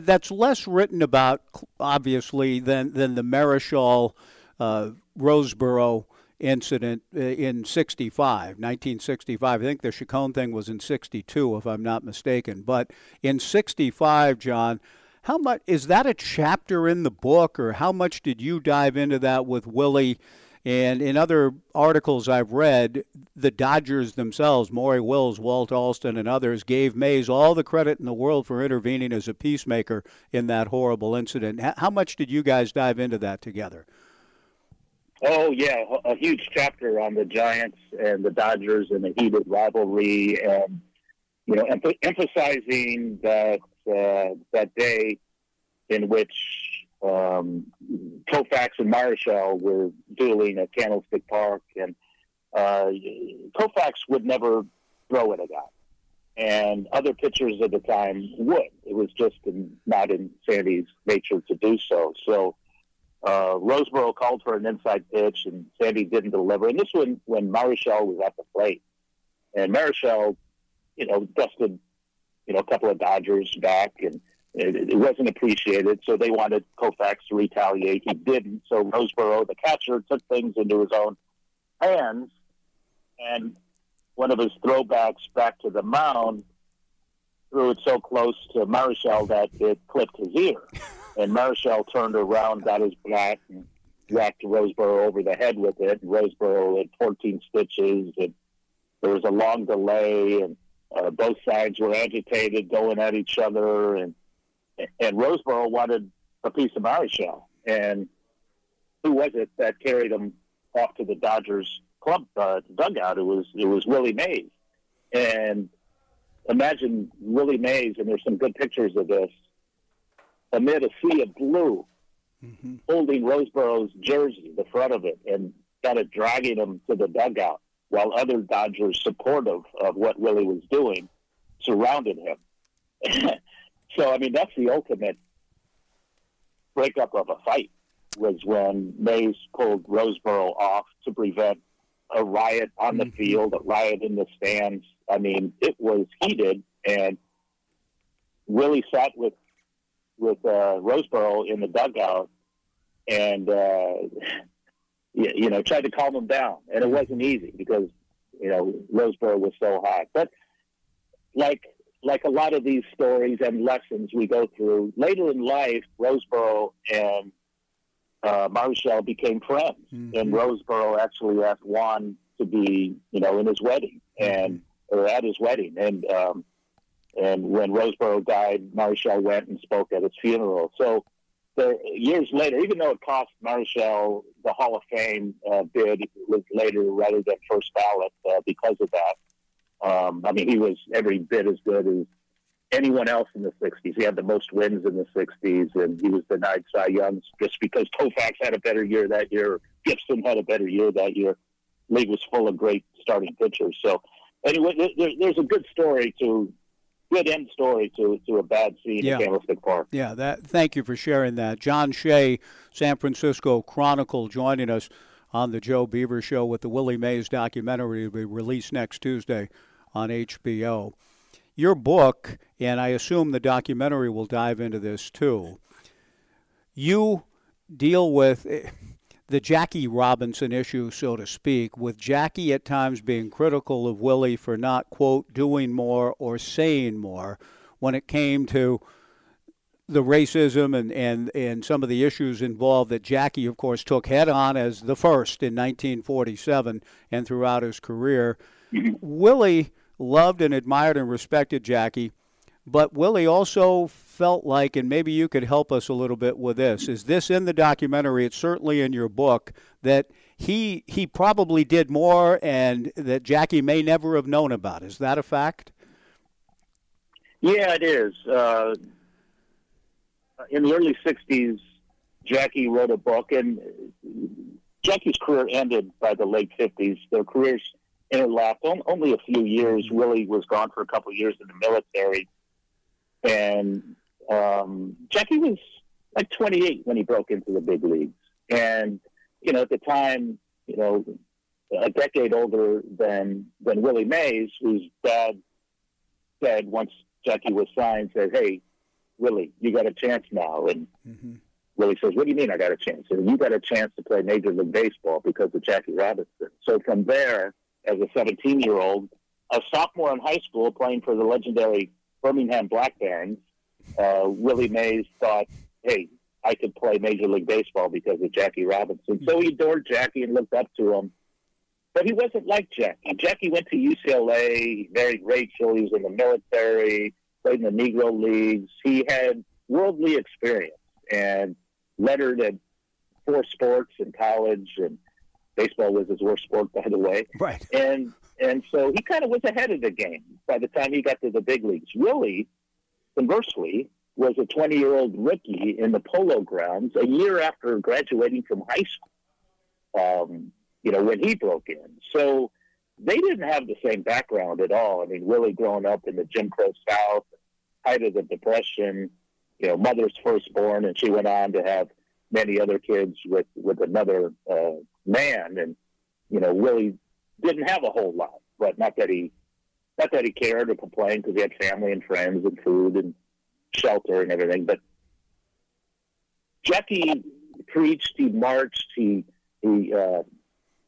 that's less written about obviously than than the Marichal uh, Roseboro incident uh, in 65, 1965. I think the Chacon thing was in 62, if I'm not mistaken. But in 65, John, how much is that a chapter in the book, or how much did you dive into that with Willie? And in other articles I've read, the Dodgers themselves, Maury Wills, Walt Alston, and others, gave Mays all the credit in the world for intervening as a peacemaker in that horrible incident. How much did you guys dive into that together? Oh yeah, a huge chapter on the Giants and the Dodgers and the heated rivalry, and you know, em- emphasizing that uh, that day in which um, Koufax and Marichal were dueling at Candlestick Park, and uh, Koufax would never throw at a guy, and other pitchers at the time would. It was just in, not in Sandy's nature to do so. So uh, Roseboro called for an inside pitch, and Sandy didn't deliver. And this one, when Marichal was at the plate, and Marichal, you know, dusted, you know, a couple of Dodgers back, and it, it wasn't appreciated. So they wanted Koufax to retaliate. He didn't. So Roseboro, the catcher, took things into his own hands, and one of his throwbacks back to the mound threw it so close to Marichal that it clipped his ear. *laughs* And Marichal turned around, got his bat, and whacked Roseboro over the head with it. And Roseboro had 14 stitches, and there was a long delay, and uh, both sides were agitated, going at each other, and and Roseboro wanted a piece of Marichal. And who was it that carried him off to the Dodgers club uh, dugout? It was it was Willie Mays, and imagine Willie Mays, and there's some good pictures of this amid a sea of blue, mm-hmm. holding Roseboro's jersey, the front of it, and kind of dragging him to the dugout while other Dodgers supportive of what Willie was doing surrounded him. *laughs* so, I mean, that's the ultimate breakup of a fight was when Mays pulled Roseboro off to prevent a riot on the mm-hmm. field, a riot in the stands. I mean, it was heated, and Willie sat with with uh, Roseboro in the dugout, and uh, you, you know tried to calm him down, and it wasn't easy because you know Roseboro was so hot. But like like a lot of these stories and lessons we go through later in life, Roseboro and uh, Marichal became friends, Mhm. and Roseboro actually asked Juan to be, you know, in his wedding. And or at his wedding, and um, and when Roseboro died, Marichal went and spoke at his funeral. So, years later, even though it cost Marichal the Hall of Fame uh, bid was later rather than first ballot uh, because of that. Um, I mean, he was every bit as good as anyone else in the 60s. He had the most wins in the 60s, and he was denied Cy Youngs just because Koufax had a better year that year. Gibson had a better year that year. League was full of great starting pitchers. So, anyway, there, there's a good story to good end story to to a bad scene Yeah. at Candlestick Park. Yeah, that. Thank you for sharing that, John Shea, San Francisco Chronicle, joining us on the Joe Beaver Show with the Willie Mays documentary to be released next Tuesday on HBO. Your book, and I assume the documentary will dive into this too. You deal with the Jackie Robinson issue, so to speak, with Jackie at times being critical of Willie for not, quote, doing more or saying more when it came to the racism and, and, and some of the issues involved that Jackie, of course, took head on as the first in 1947 and throughout his career. Mm-hmm. Willie loved and admired and respected Jackie, but Willie also felt like, and maybe you could help us a little bit with this, is this in the documentary? It's certainly in your book that he he probably did more and that Jackie may never have known about. Is that a fact? Yeah, it is. Uh, in the early '60s, Jackie wrote a book, and Jackie's career ended by the late '50s. Their careers interlocked only a few years. Willie was gone for a couple of years in the military, and um, Jackie was like 28 when he broke into the big leagues. And you know, at the time, you know, a decade older than than Willie Mays, whose dad said once Jackie was signed, said, "Hey, Willie, you got a chance now." And Mm-hmm. Willie says, "What do you mean I got a chance?" And you got a chance to play Major League Baseball because of Jackie Robinson. So from there, as a 17-year-old, a sophomore in high school, playing for the legendary Birmingham Black Barons, uh, Willie Mays thought, "Hey, I could play Major League Baseball because of Jackie Robinson." So he adored Jackie and looked up to him. But he wasn't like Jackie. Jackie went to UCLA, he married Rachel, he was in the military, played in the Negro Leagues. He had worldly experience and lettered at four sports in college, and baseball was his worst sport, by the way. Right. And and so he kind of was ahead of the game by the time he got to the big leagues. Willie, conversely, was a 20 year old rookie in the polo grounds a year after graduating from high school. Um, you know, when he broke in. So they didn't have the same background at all. I mean, Willie growing up in the Jim Crow South, height of the Depression, you know, mother's firstborn, and she went on to have many other kids with with another uh, man. And you know, Willie didn't have a whole lot, but not that he not that he cared or complained because he had family and friends and food and shelter and everything. But Jackie preached, he marched, he he uh,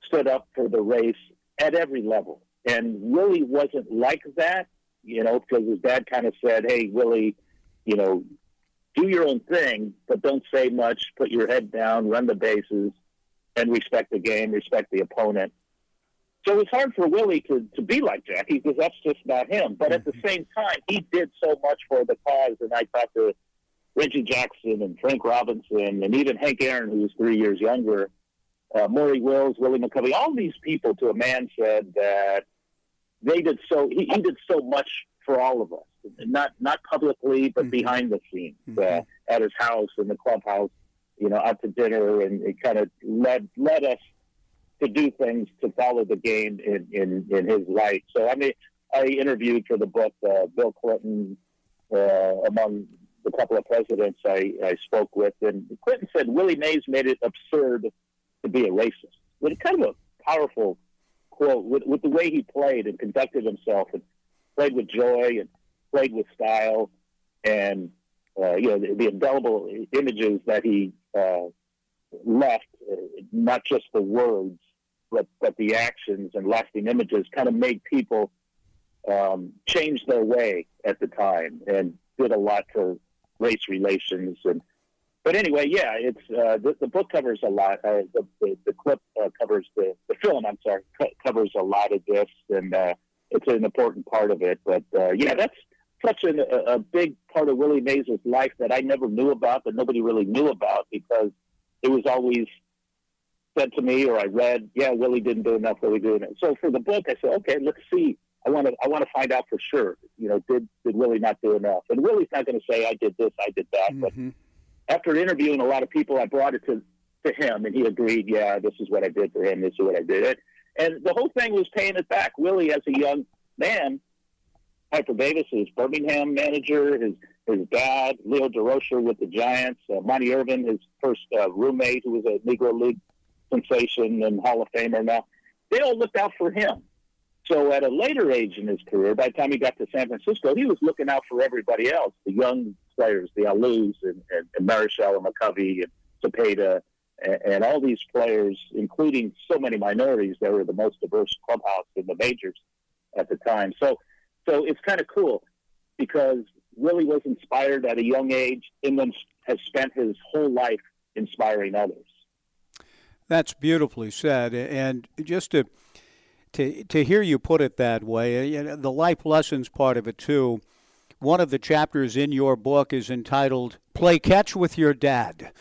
stood up for the race at every level. And Willie wasn't like that, you know, because his dad kind of said, "Hey, Willie, you know, do your own thing, but don't say much. Put your head down, run the bases, and respect the game, respect the opponent." So it's hard for Willie to, to be like Jackie because that's just not him. But at the same time, he did so much for the cause. And I talked to Reggie Jackson and Frank Robinson and even Hank Aaron, who was three years younger, uh, Maury Wills, Willie McCovey. All these people, to a man, said that they did so. He, he did so much for all of us, not not publicly, but Mhm. behind the scenes, uh, Mhm. at his house in the clubhouse, you know, out to dinner, and it kind of led led us to do things to follow the game in, in, in his light. So I mean, I interviewed for the book uh, Bill Clinton uh, among the couple of presidents I, I spoke with, and Clinton said Willie Mays made it absurd to be a racist. With kind of a powerful quote with, with the way he played and conducted himself, and played with joy and played with style, and uh, you know the, the indelible images that he uh, left, uh, not just the words, but but the actions and lasting images, kind of made people um, change their way at the time and did a lot for race relations and but anyway, yeah, it's uh, the, the book covers a lot. Uh, the, the the clip uh, covers the the film. I'm sorry, co- covers a lot of this, and uh, it's an important part of it. But uh, yeah, that's such an, a, a big part of Willie Mays' life that I never knew about, that nobody really knew about, because it was always said to me or I read, yeah, Willie didn't do enough. Willie did enough. So for the book, I said, okay, let's see. I want to I want to find out for sure. You know, did did Willie not do enough? And Willie's not going to say I did this, I did that, but Mhm. after interviewing a lot of people, I brought it to, to him, and he agreed, yeah, this is what I did for him, this is what I did. And the whole thing was paying it back. Willie, as a young man, Piper Davis, his Birmingham manager, his his dad, Leo Durocher with the Giants, uh, Monte Irvin, his first uh, roommate, who was a Negro League sensation and Hall of Famer now, they all looked out for him. So at a later age in his career, by the time he got to San Francisco, he was looking out for everybody else, the young players, the Alous and, and, and Marichal and McCovey and Cepeda and, and all these players, including so many minorities. They were the most diverse clubhouse in the majors at the time. So, so it's kind of cool because Willie was inspired at a young age and then has spent his whole life inspiring others. That's beautifully said. And just to to to hear you put it that way, uh, you know, the life lessons part of it too. One of the chapters in your book is entitled "Play Catch with Your Dad,"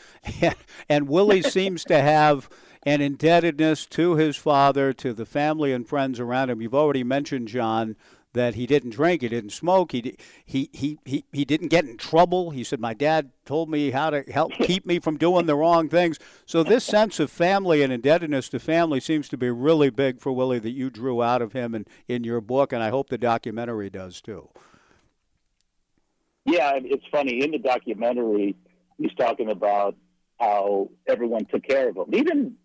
*laughs* and Willie *laughs* seems to have an indebtedness to his father, to the family and friends around him. You've already mentioned John that he didn't drink, he didn't smoke, he he he he, he didn't get in trouble. He said, "My dad told me how to help *laughs* keep me from doing the wrong things." So this sense of family and indebtedness to family seems to be really big for Willie that you drew out of him and in your book, and I hope the documentary does too. Yeah, it's funny. In the documentary, he's talking about how everyone took care of him, even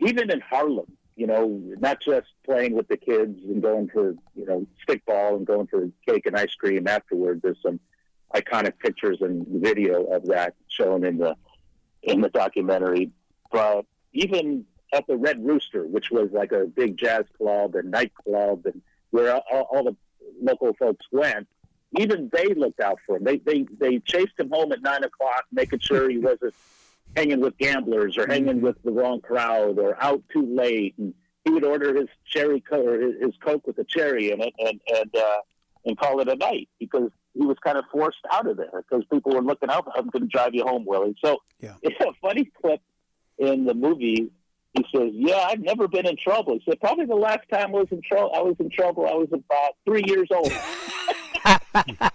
even in Harlem. You know, not just playing with the kids and going for you know stickball and going for cake and ice cream afterward. There's some iconic pictures and video of that shown in the in the documentary. But even at the Red Rooster, which was like a big jazz club and nightclub, and where all, all the local folks went, even they looked out for him. They they they chased him home at nine o'clock, making sure he wasn't hanging with gamblers or hanging with the wrong crowd or out too late. And he would order his cherry co- or his, his coke with a cherry in it and and uh, and call it a night because he was kind of forced out of there because people were looking out. I'm going to drive you home, Willie. So Yeah. it's *laughs* a funny clip in the movie. He says, "Yeah, I've never been in trouble." He said, "Probably the last time I was in trouble, I was in trouble. I was about three years old." *laughs* That's.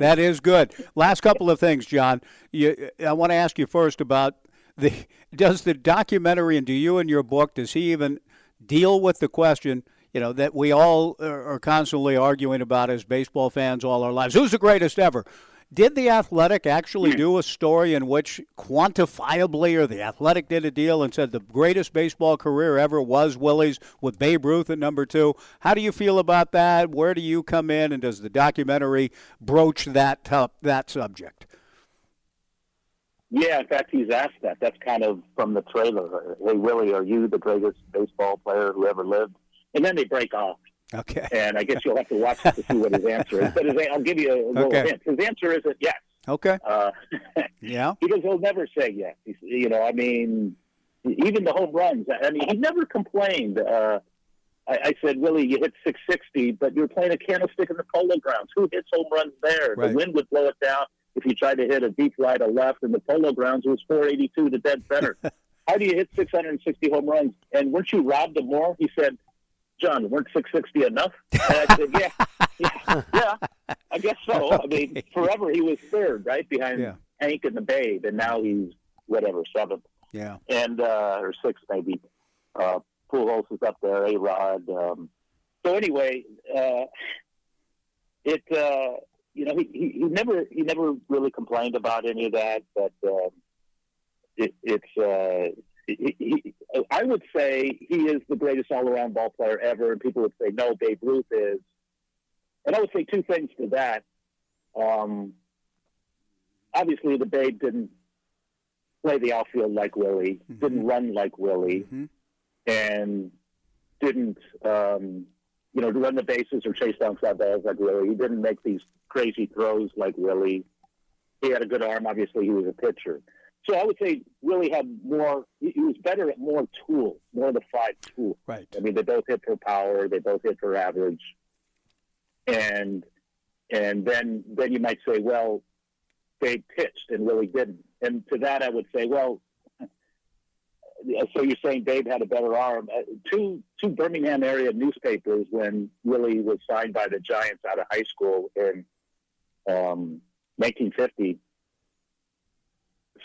That is good. Last couple of things, John. You, I want to ask you first about the. Does the documentary and do you in your book does he even deal with the question? You know that we all are constantly arguing about as baseball fans all our lives. Who's the greatest ever? Did the Athletic actually hmm. do a story in which quantifiably, or the Athletic did a deal and said the greatest baseball career ever was Willie's with Babe Ruth at number two? How do you feel about that? Where do you come in, and does the documentary broach that that subject? Yeah, in fact, he's asked that. That's kind of from the trailer. Hey, Willie, are you the greatest baseball player who ever lived? And then they break off. Okay. And I guess you'll have to watch it to see what his answer is. But his, I'll give you a little Okay. hint. His answer isn't yes. Okay. Uh, *laughs* Yeah. *laughs* because he'll never say yes. He's, you know, I mean, even the home runs. I mean, he never complained. Uh, I, I said, Willie, you hit 660, but you're playing a candlestick in the polo grounds. Who hits home runs there? Right. The wind would blow it down if you tried to hit a deep right or left. In the polo grounds, it was 482 to dead center. *laughs* How do you hit 660 home runs? And weren't you robbed of more? He said, John, weren't 660 enough? *laughs* And I said, yeah, yeah, yeah, I guess so. I mean, forever he was third, right behind Yeah. Hank and the Babe, and now he's whatever seventh Yeah. and uh, or sixth maybe. Uh, Pujols is up there, A Rod. Um, so anyway, uh, it uh, you know he, he, he never he never really complained about any of that, but um, it, it's. Uh, he, he, I would say he is the greatest all-around ball player ever, and people would say no, Babe Ruth is. And I would say two things to that. Um, obviously, the Babe didn't play the outfield like Willie, didn't run like Willie, Mhm. and didn't um, you know run the bases or chase down fly balls like Willie. He didn't make these crazy throws like Willie. he had a good arm. Obviously, he was a pitcher. So I would say Willie had more. He was better at more tools, more of the five tools. Right. I mean, they both hit for power. They both hit for average. And and then then you might say, well, they pitched and Willie didn't. And to that, I would say, well, so you're saying Babe had a better arm. Uh, two two Birmingham area newspapers when Willie was signed by the Giants out of high school in um, 1950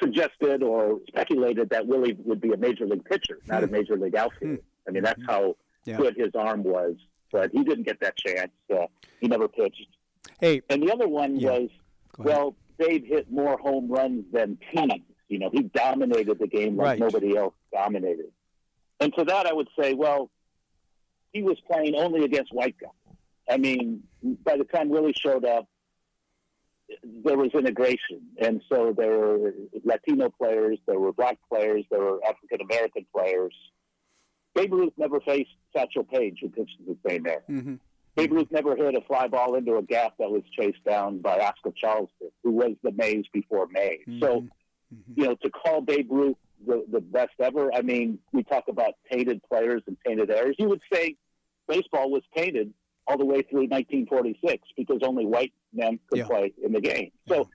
suggested or speculated that Willie would be a major league pitcher, not a major league outfielder. I mean, that's how Yeah. good his arm was. But he didn't get that chance. Uh, he never pitched. Hey, And the other one Yeah. was, well, Babe hit more home runs than teams. You know, he dominated the game like Right. nobody else dominated. And to that, I would say, well, he was playing only against white guys. I mean, by the time Willie showed up, there was integration, and so there were Latino players, there were black players, there were African American players. Babe Ruth never faced Satchel Paige, who pitched the same era. mhm. Babe Ruth never hit a fly ball into a gap that was chased down by Oscar Charleston, who was the Mays before Mays. So, Mhm. you know, to call Babe Ruth the, the best ever, I mean, we talk about tainted players and tainted errors. You would say baseball was tainted all the way through 1946 because only white men could Yeah. play in the game. Yeah. So,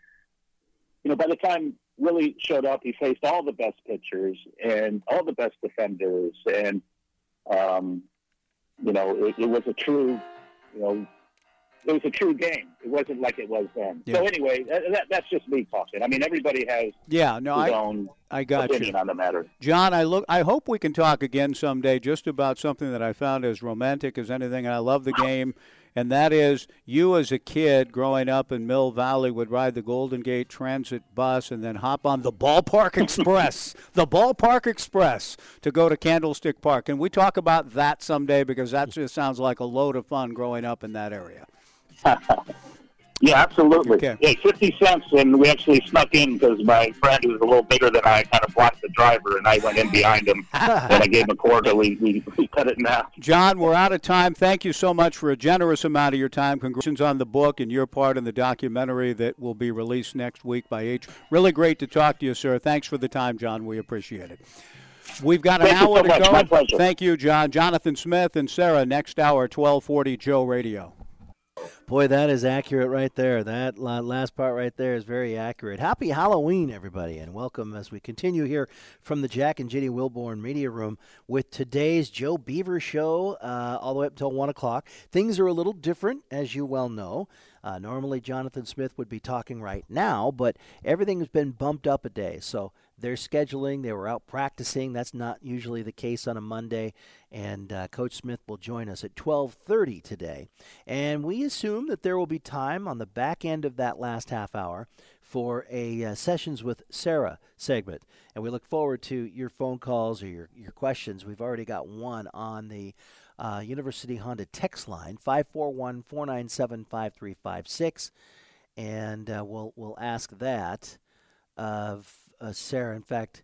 you know, by the time Willie showed up, he faced all the best pitchers and all the best defenders, and um, you know, it, it was a true, you know, it was a true game. It wasn't like it was then. Yeah. So anyway, that, that, that's just me talking. I mean, everybody has Yeah, no, I own I got you. on the matter. John, I look. I hope we can talk again someday, just about something that I found as romantic as anything. And I love the game, and that is you as a kid growing up in Mill Valley would ride the Golden Gate Transit bus and then hop on the Ballpark Express, *laughs* the Ballpark Express, to go to Candlestick Park. And we talk about that someday because that just sounds like a load of fun growing up in that area. *laughs* Yeah, absolutely. Okay. Yeah, 50 cents, and we actually snuck in because my friend, who was a little bigger than I, kind of blocked the driver, and I went in behind him, *laughs* and I gave him a quarter. We, we, we cut it in half. John, we're out of time. Thank you so much for a generous amount of your time. Congratulations on the book and your part in the documentary that will be released next week by H. Really great to talk to you, sir. Thanks for the time, John. We appreciate it. We've got an Thank hour so to much. go. My pleasure. Thank you, John. Jonathan Smith and Sarah, next hour, 1240 Joe Radio. Boy, that is accurate right there. That last part right there is very accurate. Happy Halloween, everybody, and welcome as we continue here from the Jack and Ginny Wilborn Media Room with today's Joe Beaver Show, uh, all the way up until 1 o'clock. Things are a little different, as you well know. Uh, normally, Jonathan Smith would be talking right now, but everything has been bumped up a day. So they're scheduling. They were out practicing. That's not usually the case on a Monday. And uh, Coach Smith will join us at 12:30 today. And we assume that there will be time on the back end of that last half hour for a uh, sessions with Sarah segment. And we look forward to your phone calls or your, your questions. We've already got one on the uh, University Honda text line 541 497 5356. And uh, we'll, we'll ask that of uh, Sarah. In fact,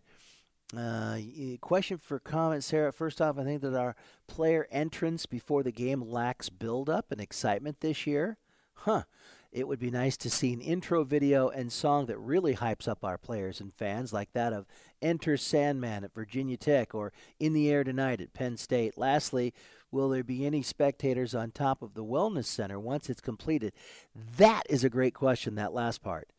uh, question for comment, Sarah. First off, I think that our player entrance before the game lacks build-up and excitement this year. Huh. It would be nice to see an intro video and song that really hypes up our players and fans, like that of Enter Sandman at Virginia Tech or In the Air Tonight at Penn State. Lastly, will there be any spectators on top of the Wellness Center once it's completed? That is a great question, that last part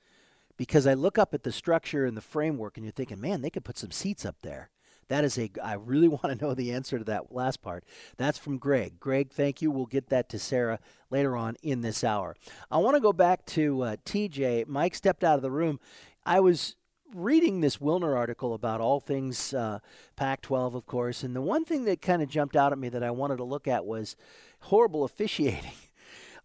because I look up at the structure and the framework, and you're thinking, man, they could put some seats up there. That is a. I really *laughs* want to know the answer to that last part. That's from Greg. Greg, thank you. We'll get that to Sarah later on in this hour. I want to go back to uh, TJ. Mike stepped out of the room. I was reading this Wilner article about all things uh, Pac 12, of course, and the one thing that kind of jumped out at me that I wanted to look at was horrible officiating. *laughs*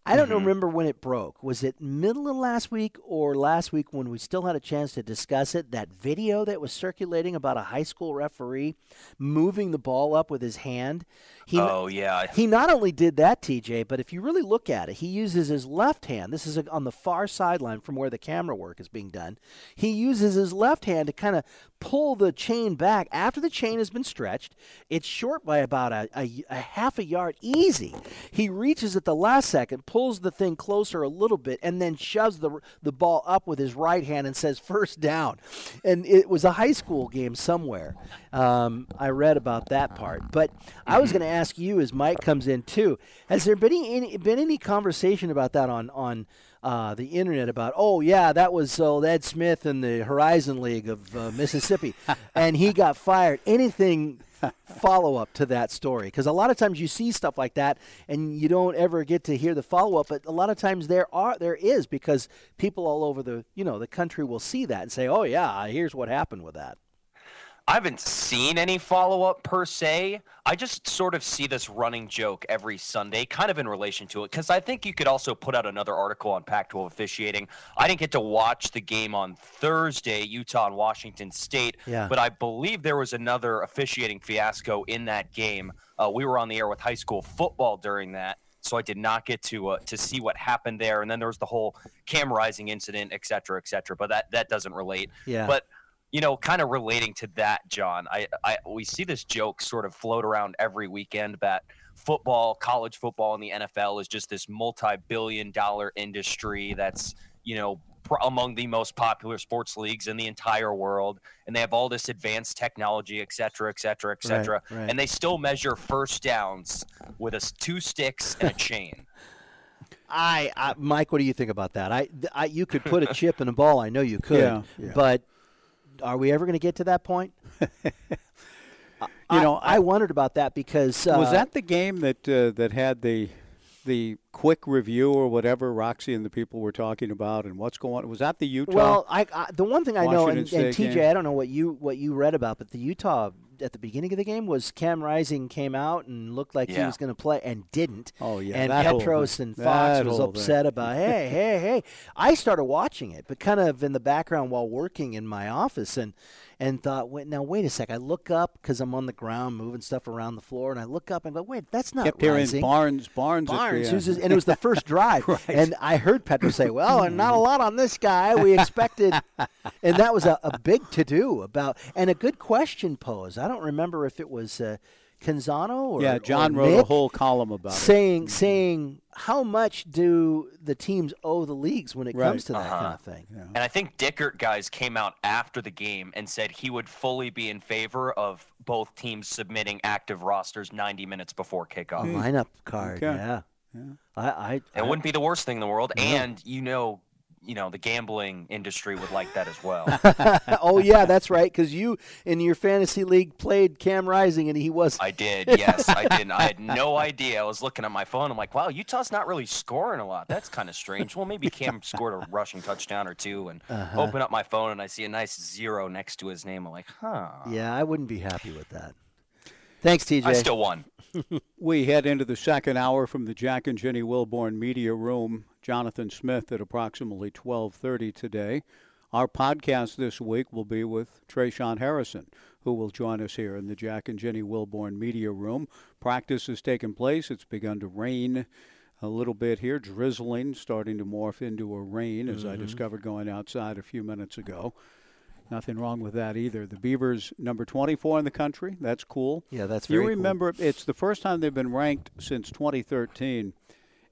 I don't mm-hmm. remember when it broke. Was it middle of last week or last week when we still had a chance to discuss it? That video that was circulating about a high school referee moving the ball up with his hand. He, oh yeah, he not only did that, TJ, but if you really look at it, he uses his left hand. This is on the far sideline from where the camera work is being done. He uses his left hand to kind of pull the chain back after the chain has been stretched. It's short by about a, a, a half a yard easy. He reaches at the last second, pulls the thing closer a little bit and then shoves the the ball up with his right hand and says first down. And it was a high school game somewhere. Um, I read about that part. But I was going to ask you as Mike comes in too. Has there been any been any conversation about that on on uh, the internet about, oh yeah, that was uh, Ed Smith in the Horizon League of uh, Mississippi, *laughs* and he got fired. Anything follow up to that story? Because a lot of times you see stuff like that, and you don't ever get to hear the follow up. But a lot of times there are there is because people all over the you know the country will see that and say, oh yeah, here's what happened with that. I haven't seen any follow up per se. I just sort of see this running joke every Sunday, kind of in relation to it, because I think you could also put out another article on Pac 12 officiating. I didn't get to watch the game on Thursday, Utah and Washington State, Yeah. but I believe there was another officiating fiasco in that game. Uh, we were on the air with high school football during that. So I did not get to uh, to see what happened there, and then there was the whole Cam Rising incident, et cetera, et cetera. But that that doesn't relate. Yeah. But you know, kind of relating to that, John, I, I we see this joke sort of float around every weekend that football, college football, and the NFL is just this multi-billion-dollar industry that's you know pr- among the most popular sports leagues in the entire world, and they have all this advanced technology, et cetera, et cetera, et cetera, right. and they still measure first downs with a s- two sticks and a chain. I, I, Mike, what do you think about that? I, I, you could put a chip in a ball. I know you could, Yeah, yeah. but are we ever going to get to that point? *laughs* You know, I, I wondered about that because uh, was that the game that uh, that had the the quick review or whatever Roxy and the people were talking about and what's going on? Was that the Utah? Well, I, I the one thing I know, and, and TJ, game? I don't know what you what you read about, but the Utah at the beginning of the game was Cam Rising came out and looked like he was going to play and didn't. Oh, yeah, and that whole Petros and Fox That was whole thing. upset about *laughs* hey hey hey. I started watching it, but kind of in the background while working in my office and. And thought, wait, now wait a sec. I look up because I'm on the ground moving stuff around the floor, and I look up and go, wait, that's not kept hearing rising. Barnes, Barnes, Barnes, who's and it was the first *laughs* drive. Right. And I heard Petro say, "Well, and not a *laughs* lot on this guy. We expected," *laughs* and that was a, a big to do about and a good question posed. I don't remember if it was uh, Canzano or yeah, John or wrote a whole column about it. saying saying how much do the teams owe the leagues when it Right. comes to that Uh-huh. kind of thing. And I think Dickert guys came out after the game and said he would fully be in favor of both teams submitting active rosters 90 minutes before kickoff. A lineup card, Okay. yeah. I, I, It I- wouldn't be the worst thing in the world, and you know, you know, the gambling industry would like that as well. *laughs* oh yeah, that's right. Because you in your fantasy league played Cam Rising, and he was I did, *laughs* yes, I did. I had no idea. I was looking at my phone. I'm like, wow, Utah's not really scoring a lot. That's kind of strange. Well, maybe *laughs* Cam scored a rushing touchdown or two, and Uh-huh. open up my phone and I see a nice zero next to his name. I'm like, huh. Yeah, I wouldn't be happy with that. Thanks, TJ. I still won. *laughs* We head into the second hour from the Jack and Jenny Wilborn Media Room. Jonathan Smith at approximately 12:30 today. Our podcast this week will be with Tre'Shaun Harrison, who will join us here in the Jack and Jenny Wilborn Media Room. Practice has taken place. It's begun to rain a little bit here, drizzling, starting to morph into a rain, as I mm-hmm. discovered going outside a few minutes ago. Nothing wrong with that either. The Beavers, number 24 in the country. That's cool. Yeah, that's You very cool. remember it's the first time they've been ranked since 2013,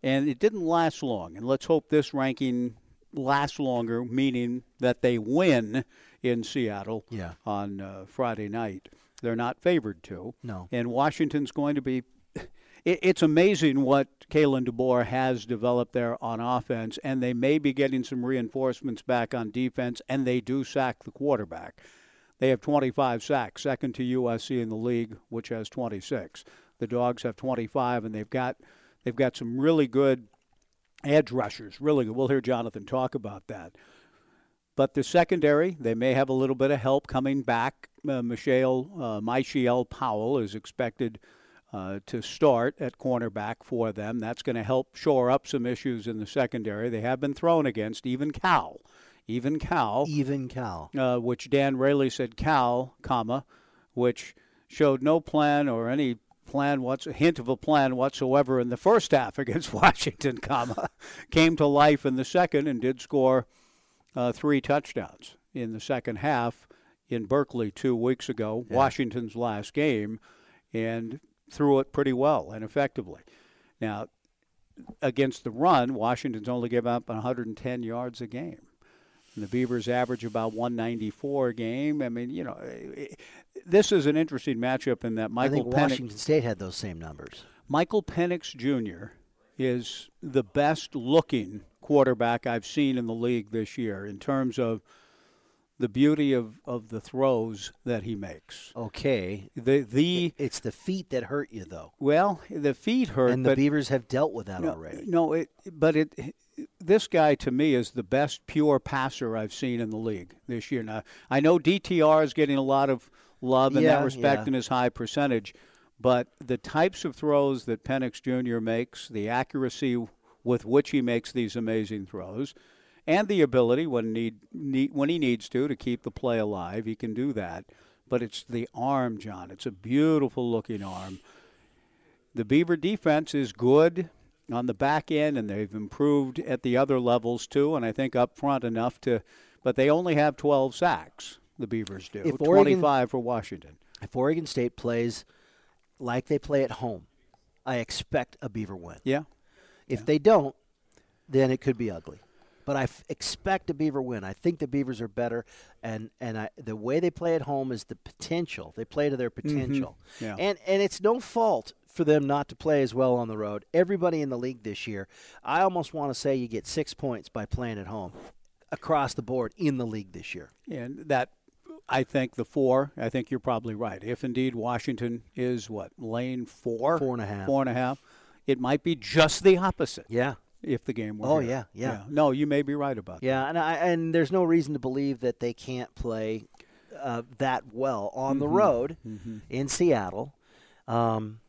and it didn't last long. And let's hope this ranking lasts longer, meaning that they win in Seattle Yeah. on uh, Friday night. They're not favored to. No. And Washington's going to be. It, it's amazing what Kalen DeBoer has developed there on offense, and they may be getting some reinforcements back on defense, and they do sack the quarterback. They have 25 sacks, second to USC in the league, which has 26. The Dogs have 25, and they've got they've got some really good edge rushers. Really good. We'll hear Jonathan talk about that. But the secondary, they may have a little bit of help coming back. Uh, Mishael, uh, Mishael Powell is expected uh, to start at cornerback for them. That's going to help shore up some issues in the secondary. They have been thrown against, even Cal. Even Cal Even Cal. uh, which Dan Raley said Cal, comma, which showed no plan or any plan what's a hint of a plan whatsoever in the first half *laughs* against Washington, comma, came to life in the second and did score uh, three touchdowns in the second half in Berkeley two weeks ago, Washington's last game, and threw it pretty well and effectively. Now, against the run, Washington's only given up 110 yards a game. And the Beavers average about 194 a game. I mean, you know, eh, this is an interesting matchup in that I Michael think Penix, Washington State had those same numbers. Michael Penix Jr. is the best looking quarterback I've seen in the league this year in terms of the beauty of, of the throws that he makes. Okay, The the it's the feet that hurt you though, well, the feet hurt, and the Beavers have dealt with that no, already. No, it, but it. This guy to me is the best pure passer I've seen in the league this year. Now I know DTR is getting a lot of love in Yeah, that respect yeah. and his high percentage, but the types of throws that Penix Jr. makes, the accuracy with which he makes these amazing throws, and the ability when need, need when he needs to to keep the play alive, he can do that. But it's the arm, John. It's a beautiful looking arm. The Beaver defense is good on the back end, and they've improved at the other levels too. And I think up front enough to, but they only have 12 sacks. The Beavers do If Oregon- 25 for Washington. If Oregon State plays like they play at home, I expect a Beaver win. Yeah, If they don't, then it could be ugly. But I f- expect a Beaver win. I think the Beavers are better, and and I, the way they play at home is the potential. They play to their mm-hmm. potential, Yeah. and and it's no fault for them not to play as well on the road. Everybody in the league this year, I almost want to say you get six points by playing at home, across the board in the league this year. and that. I think the four. I think you're probably right. If indeed Washington is what lane four, Four and a half. four and a half, it might be just the opposite Yeah, if the game were. Oh, here. yeah, yeah. No, you may be right about that. Yeah, and I, and there's no reason to believe that they can't play uh, that well on the road in Seattle. Um,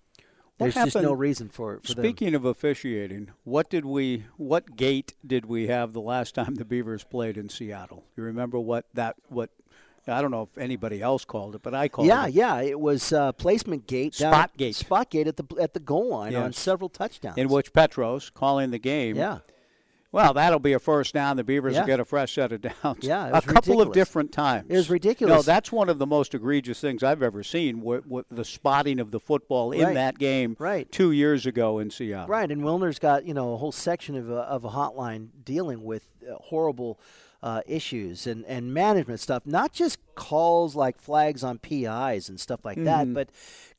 there's just no reason for, for them. Speaking of officiating, what did we, what gate did we have the last time the Beavers played in Seattle? You remember what that, what, I don't know if anybody else called it, but I called Yeah, it. yeah, yeah, it was uh, placement gate, down- Spot gate. spot gate at the at the goal line on several touchdowns. In which Petros calling the game. yeah, Well, that'll be a first down. The Beavers Yeah. will get a fresh set of *laughs* downs. Yeah, it a couple of different times. It was ridiculous. No, that's one of the most egregious things I've ever seen. With, with the spotting of the football in Right. that game Right. two years ago in Seattle. right. And Wilner's got you know a whole section of a, of a hotline dealing with uh, horrible. Uh, issues and, and management stuff, not just calls like flags on PIs and stuff like Mm-hmm. that, but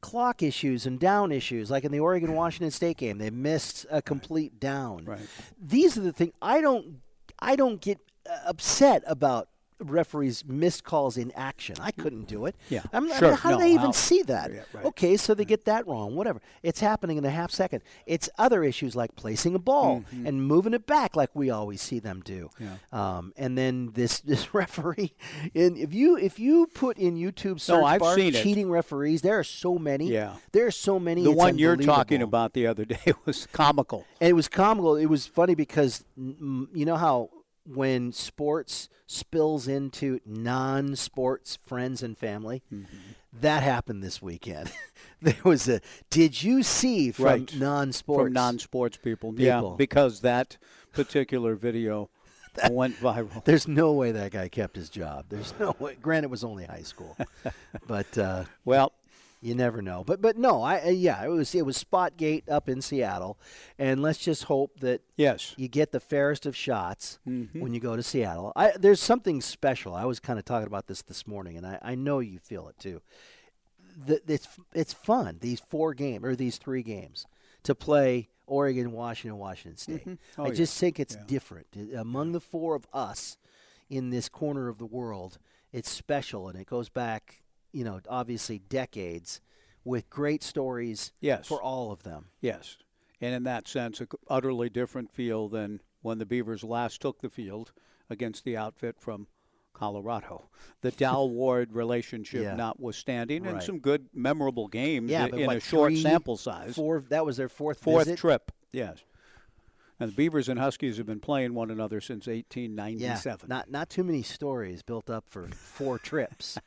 clock issues and down issues. Like in the Oregon Washington State game, they missed a complete down. Right. These are the things I don't I don't get uh, upset about referees missed calls in action. I couldn't do it. Yeah, I'm, I mean, sure. how No, do they even I'll- see that? Yeah, right. Okay, so they get that wrong. Whatever. It's happening in a half second. It's other issues like placing a ball and moving it back, like we always see them do. Mm-hmm. Yeah. Um, and then this *laughs* this referee, and if you if you put in YouTube search No, I've bar seen it. cheating referees, there are so many. Yeah. there are so many. The one you're talking about the other day *laughs* was comical. And it was comical. It was funny because mm, you know how when sports spills into non-sports friends and family, Mm-hmm. that happened this weekend. *laughs* there was a. Did you see from Right. non-sports? from non-sports people. Yeah, because that particular video *laughs* went viral. There's no way that guy kept his job. There's no way. Granted, it was only high school, *laughs* but uh, Well, you never know. But but no, I uh, yeah, it was it was Spotgate up in Seattle, and let's just hope that yes, you get the fairest of shots Mm-hmm. when you go to Seattle. I, there's something special. I was kind of talking about this this morning, and I, I know you feel it too. The, it's it's fun these four games or these three games to play Oregon, Washington, Washington State. Oh, I yeah. just think it's different Uh, among the four of us in this corner of the world. It's special, and it goes back, you know, obviously decades with great stories Yes. for all of them. yes, and in that sense, a utterly different feel than when the Beavers last took the field against the outfit from Colorado. The *laughs* Dow Ward relationship Yeah. notwithstanding, and some good, memorable games Yeah, in what, a short three, sample size. Four. That was their fourth Fourth visit? trip, yes. And the Beavers and Huskies have been playing one another since 1897. Yeah, 1897. not not too many stories built up for four *laughs* trips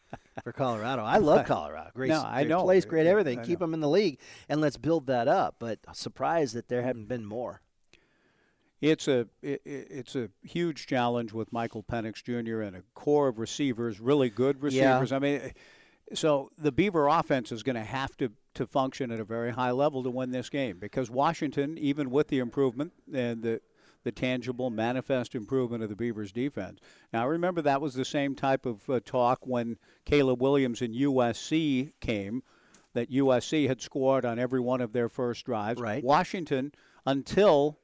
for Colorado. I love Colorado. Great, No, I know. place, great everything. I Keep know. them in the league, and let's build that up. But surprised that there haven't been more. It's a it, it's a huge challenge with Michael Penix Jr. and a core of receivers, really good Yeah. receivers. I mean, So the Beaver offense is going to have to to function at a very high level to win this game because Washington, even with the improvement and the the tangible, manifest improvement of the Beavers' defense. Now, remember that was the same type of uh, talk when Caleb Williams and USC came, that USC had scored on every one of their first drives. Right. Washington, until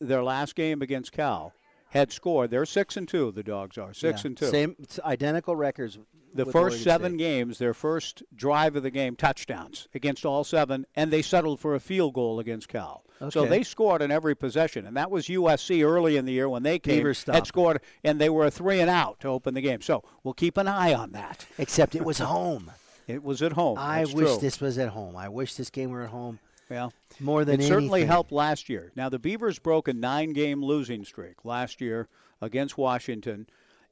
their last game against Cal, had scored. They're six and two. The Dogs are six Yeah. and two. Same it's identical records. The first seven State. games, their first drive of the game, touchdowns against all seven, and they settled for a field goal against Cal. So they scored in every possession, and that was USC early in the year when they came had scored, and they were a three and out to open the game. So we'll keep an eye on that. Except it was home. *laughs* It was at home. I That's wish true. this was at home. I wish this game were at home Well, more than it certainly helped last year. Now the Beavers broke a nine-game losing streak last year against Washington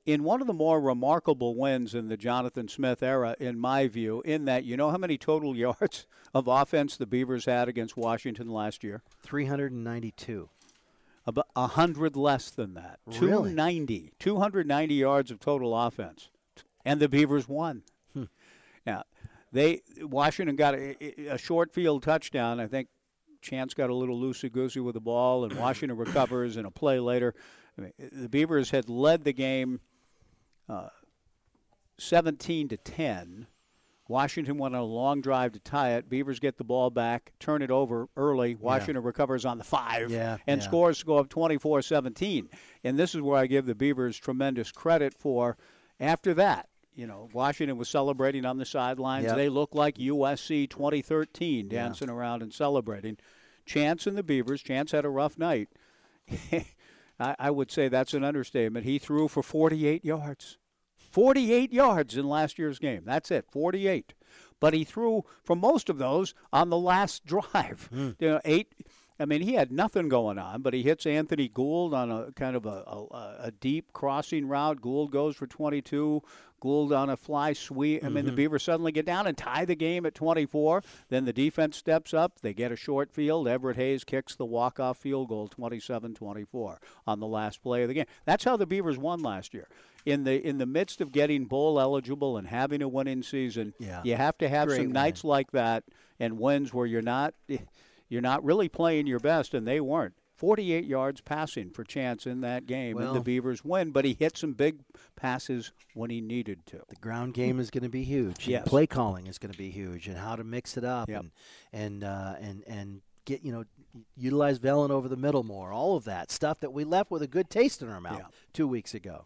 in one of the more remarkable wins in the Jonathan Smith era, in my view. In that, you know how many total *laughs* yards of offense the Beavers had against Washington last year? 392. About a hundred less than that. Really? 290. 290 yards of total offense, and the Beavers won. They Washington got a, a short field touchdown. I think Chance got a little loosey goosey with the ball, and Washington *clears throat* recovers in a play later. I mean, the Beavers had led the game uh, 17 to 10. Washington went on a long drive to tie it. Beavers get the ball back, turn it over early. Washington recovers on the five Yeah, and yeah. scores to go up 24 17. And this is where I give the Beavers tremendous credit for after that. You know, Washington was celebrating on the sidelines. Yep. They looked like USC 2013 Yeah. dancing around and celebrating. Chance and the Beavers, Chance had a rough night. *laughs* I, I would say that's an understatement. He threw for 48 yards. 48 yards in last year's game. That's it, 48. But he threw for most of those on the last *laughs* drive. Hmm. You know, eight. I mean, he had nothing going on, but he hits Anthony Gould on a kind of a, a, a deep crossing route. Gould goes for 22. Gould on a fly sweep. I mean, the mm-hmm. Beavers suddenly get down and tie the game at 24. Then the defense steps up. They get a short field. Everett Hayes kicks the walk-off field goal, 27-24 on the last play of the game. That's how the Beavers won last year. In the in the midst of getting bowl eligible and having a winning season, Yeah. you have to have Great some win. nights like that and wins where you're not eh, you're not really playing your best, and they weren't. 48 yards passing for Chance in that game, and the Beavers win. But he hit some big passes when he needed to. The ground game is going to be huge. Yes. Play calling is going to be huge, and how to mix it up, Yep. and and uh, and and get you know utilize Velling over the middle more. All of that stuff that we left with a good taste in our mouth Yeah. two weeks ago.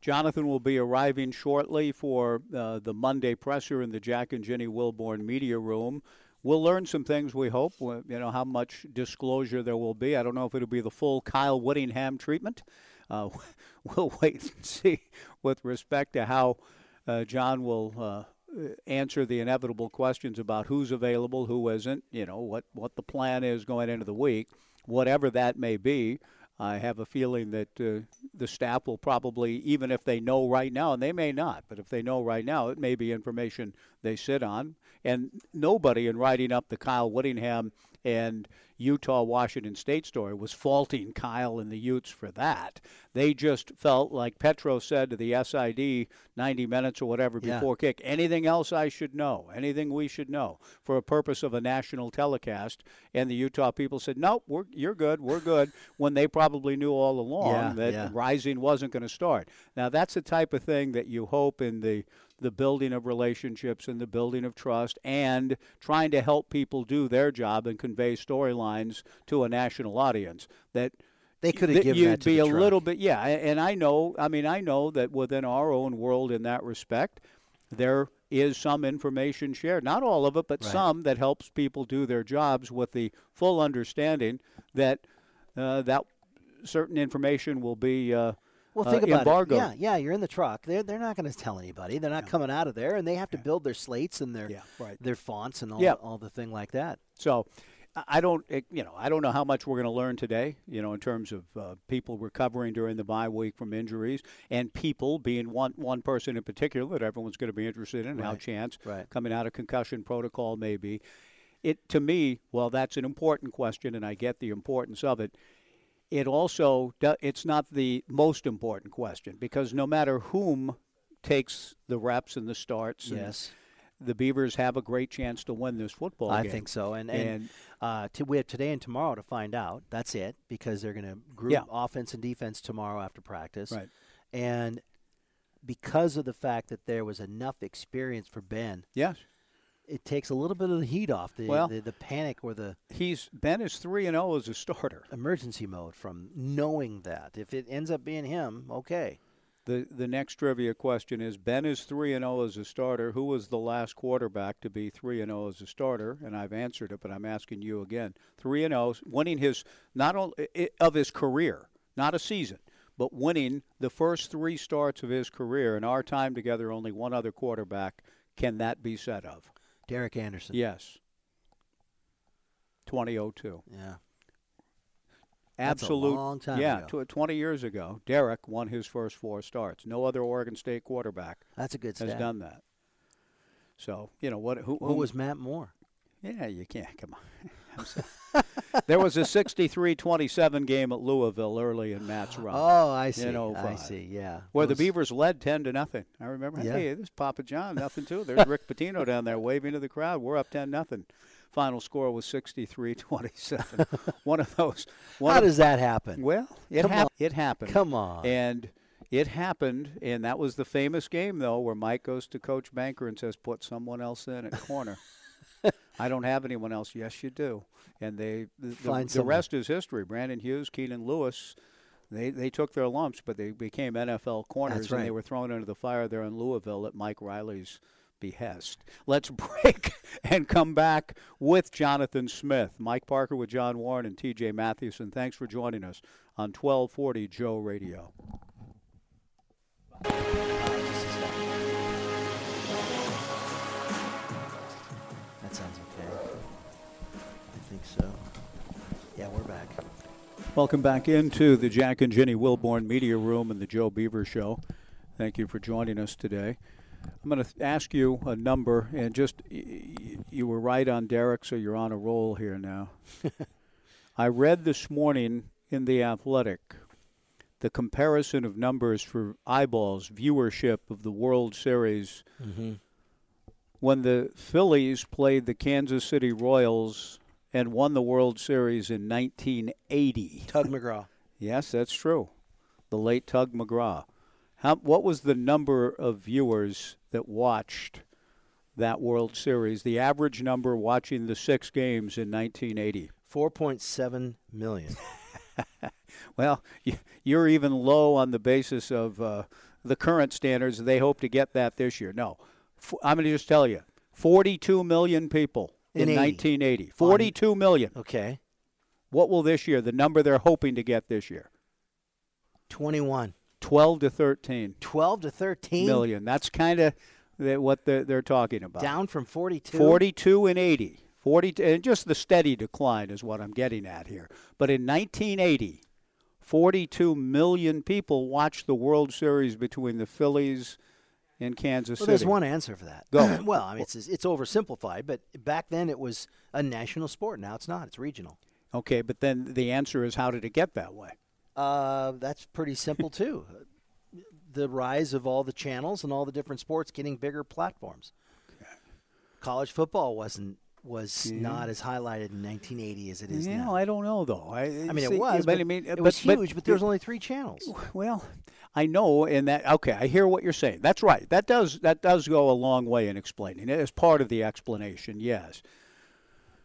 Jonathan will be arriving shortly for uh, the Monday presser in the Jack and Jenny Wilborn Media Room. We'll learn some things. We hope. You know how much disclosure there will be. I don't know if it'll be the full Kyle Whittingham treatment. Uh, *laughs* we'll wait and see with respect to how uh, John will uh, answer the inevitable questions about who's available, who isn't. You know what what the plan is going into the week, whatever that may be. I have a feeling that uh, the staff will probably, even if they know right now, and they may not, but if they know right now, it may be information they sit on. And nobody in writing up the Kyle Whittingham and Utah Washington State story was faulting Kyle and the Utes for that. They just felt like Petro said to the SID 90 minutes or whatever Yeah. before kick, anything else I should know, anything we should know for a purpose of a national telecast. And the Utah people said, nope, we're, you're good, we're good, *laughs* when they probably knew all along Yeah, that yeah. Rising wasn't going to start. Now, that's the type of thing that you hope in the the building of relationships and the building of trust and trying to help people do their job and convey storylines to a national audience that They could have given you'd that to be a truck. little bit yeah and i know i mean i know that within our own world in that respect there is some information shared not all of it but Right. some that helps people do their jobs with the full understanding that uh, that certain information will be uh, Well, uh, think about embargoed. it. Yeah, yeah, you're in the truck. They're they're not going to tell anybody. They're not coming out of there, and they have to build their slates and their Yeah, right. their fonts and all Yeah. all the thing like that. So I- don't, it- you know, I don't know how much we're going to learn today, you know, in terms of uh, people recovering during the bye week from injuries and people being one one person in particular that everyone's going to be interested in, how Chance right. coming out of concussion protocol may be. It to me, well, that's an important question, and I get the importance of it. It also it's not the most important question because no matter whom takes the reps and the starts, and Yes. the Beavers have a great chance to win this football I game. think so. And and, And- uh, to, we have today and tomorrow to find out. That's it because they're going to group Yeah. offense and defense tomorrow after practice. Right. And because of the fact that there was enough experience for Ben, Yes. It takes a little bit of the heat off the Well- the, the panic or the He's Ben is 3 and 0 as a starter. emergency mode from knowing that if it ends up being him, okay. The the next trivia question is Ben is 3 and 0 as a starter. Who was the last quarterback to be 3 and 0 as a starter? And I've answered it, but I'm asking you again. 3 and 0 winning his not only of his career, not a season, but winning the first 3 starts of his career in our time together only one other quarterback can that be said of? Derek Anderson. Yes. 2002. Yeah. That's a Absolute. long time yeah, ago. tw- 20 years ago, Derek won his first four starts. No other Oregon State quarterback That's a good has stat. done that. So you know what? Who, What who was Matt Moore? Yeah, you can't. Come on. *laughs* *laughs* There was a 63-27 game at Louisville early in Matt's run. Oh, I see. In I uh, see. Yeah. Where Those- the Beavers led ten to nothing. I remember. Yeah. Hey, this is Papa John, nothing too. There's Rick *laughs* Pitino down there waving to the crowd. We're up ten nothing. Final score was 63-27. *laughs* one of those. One How of, does that happen? well, it hap- It happened. Come on. And it happened, and that was the famous game though, where Mike goes to Coach Banker and says, "Put someone else in at corner." *laughs* I don't have anyone else. Yes, you do. And they the, the, Find the someone. rest is history. Brandon Hughes, Keenan Lewis, they they took their lumps, but they became NFL corners, That's and they were thrown into the fire there in Louisville at Mike Riley's behest. Let's *laughs* break and come back with Jonathan Smith, Mike Parker with John Warren and T.J. Mathewson. Thanks for joining us on 1240 Joe Radio. Welcome back into the Jack and Jenny Wilborn Media Room and the Joe Beaver Show. Thank you for joining us today. I'm going to ask you a number, and just you were right on Derek, so you're on a roll here now. *laughs* I read this morning in The Athletic the comparison of numbers for eyeballs, viewership of the World Series mm-hmm. when the Phillies played the Kansas City Royals and won the World Series in 1980. Tug *laughs* McGraw. Yes, that's true. The late Tug McGraw. How, what was the number of viewers that watched that World Series? The average number watching the six games in 1980. 4.7 million. *laughs* Well, you're even low on the basis of uh, the current standards. They hope to get that this year. No, I'm going to just tell you 42 million people in, In 80. 1980. 42 million. Okay. What will this year, the number they're hoping to get this year? 21. 12 to 13 12 to 13. million. That's kind of what they're, they're talking about. Down from 42. 42 and 80. 40 and just the steady decline is what I'm getting at here. But in 1980, 42 million people watched the World Series between the Phillies and Kansas City. Well, City. there's one answer for that. Go. *coughs* well, I mean, it's, it's oversimplified, but back then it was a national sport. Now it's not. It's regional. Okay, but then the answer is how did it get that way? Uh, that's pretty simple too. *laughs* the rise of all the channels and all the different sports getting bigger platforms. College football wasn't was not as highlighted in 1980 as it is Yeah, now. I don't know though. I, I mean, see, it was, but, but I mean, it but- was huge. But, there was only three channels. Well, I know, and that okay. I hear what you're saying. That's right. That does that does go a long way in explaining it. As part of the explanation, yes.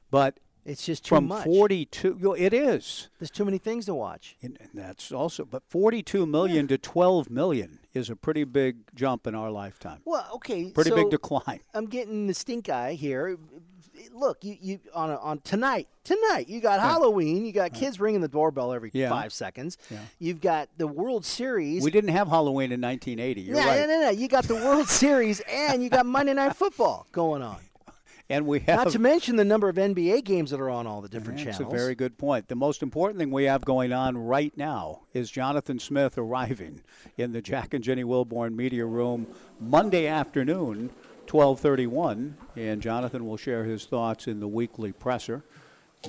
But It's just too from much. 42, it is, There's too many things to watch. and that's also. But 42 million to 12 million is a pretty big jump in our lifetime. Well, okay. Pretty so big decline. I'm getting the stink eye here. Look, you, you on a, on tonight. Tonight you got Halloween. You got kids ringing the doorbell every Yeah. five seconds. Yeah. You've got the World Series. We didn't have Halloween in 1980. You're no, right. no, no, no. You got the World *laughs* Series and you got Monday Night Football going on. *laughs* And we have Not to mention the number of NBA games that are on all the different That's channels. That's a very good point. The most important thing we have going on right now is Jonathan Smith arriving in the Jack and Jenny Wilborn Media Room Monday afternoon, 12:31, and Jonathan will share his thoughts in the weekly presser.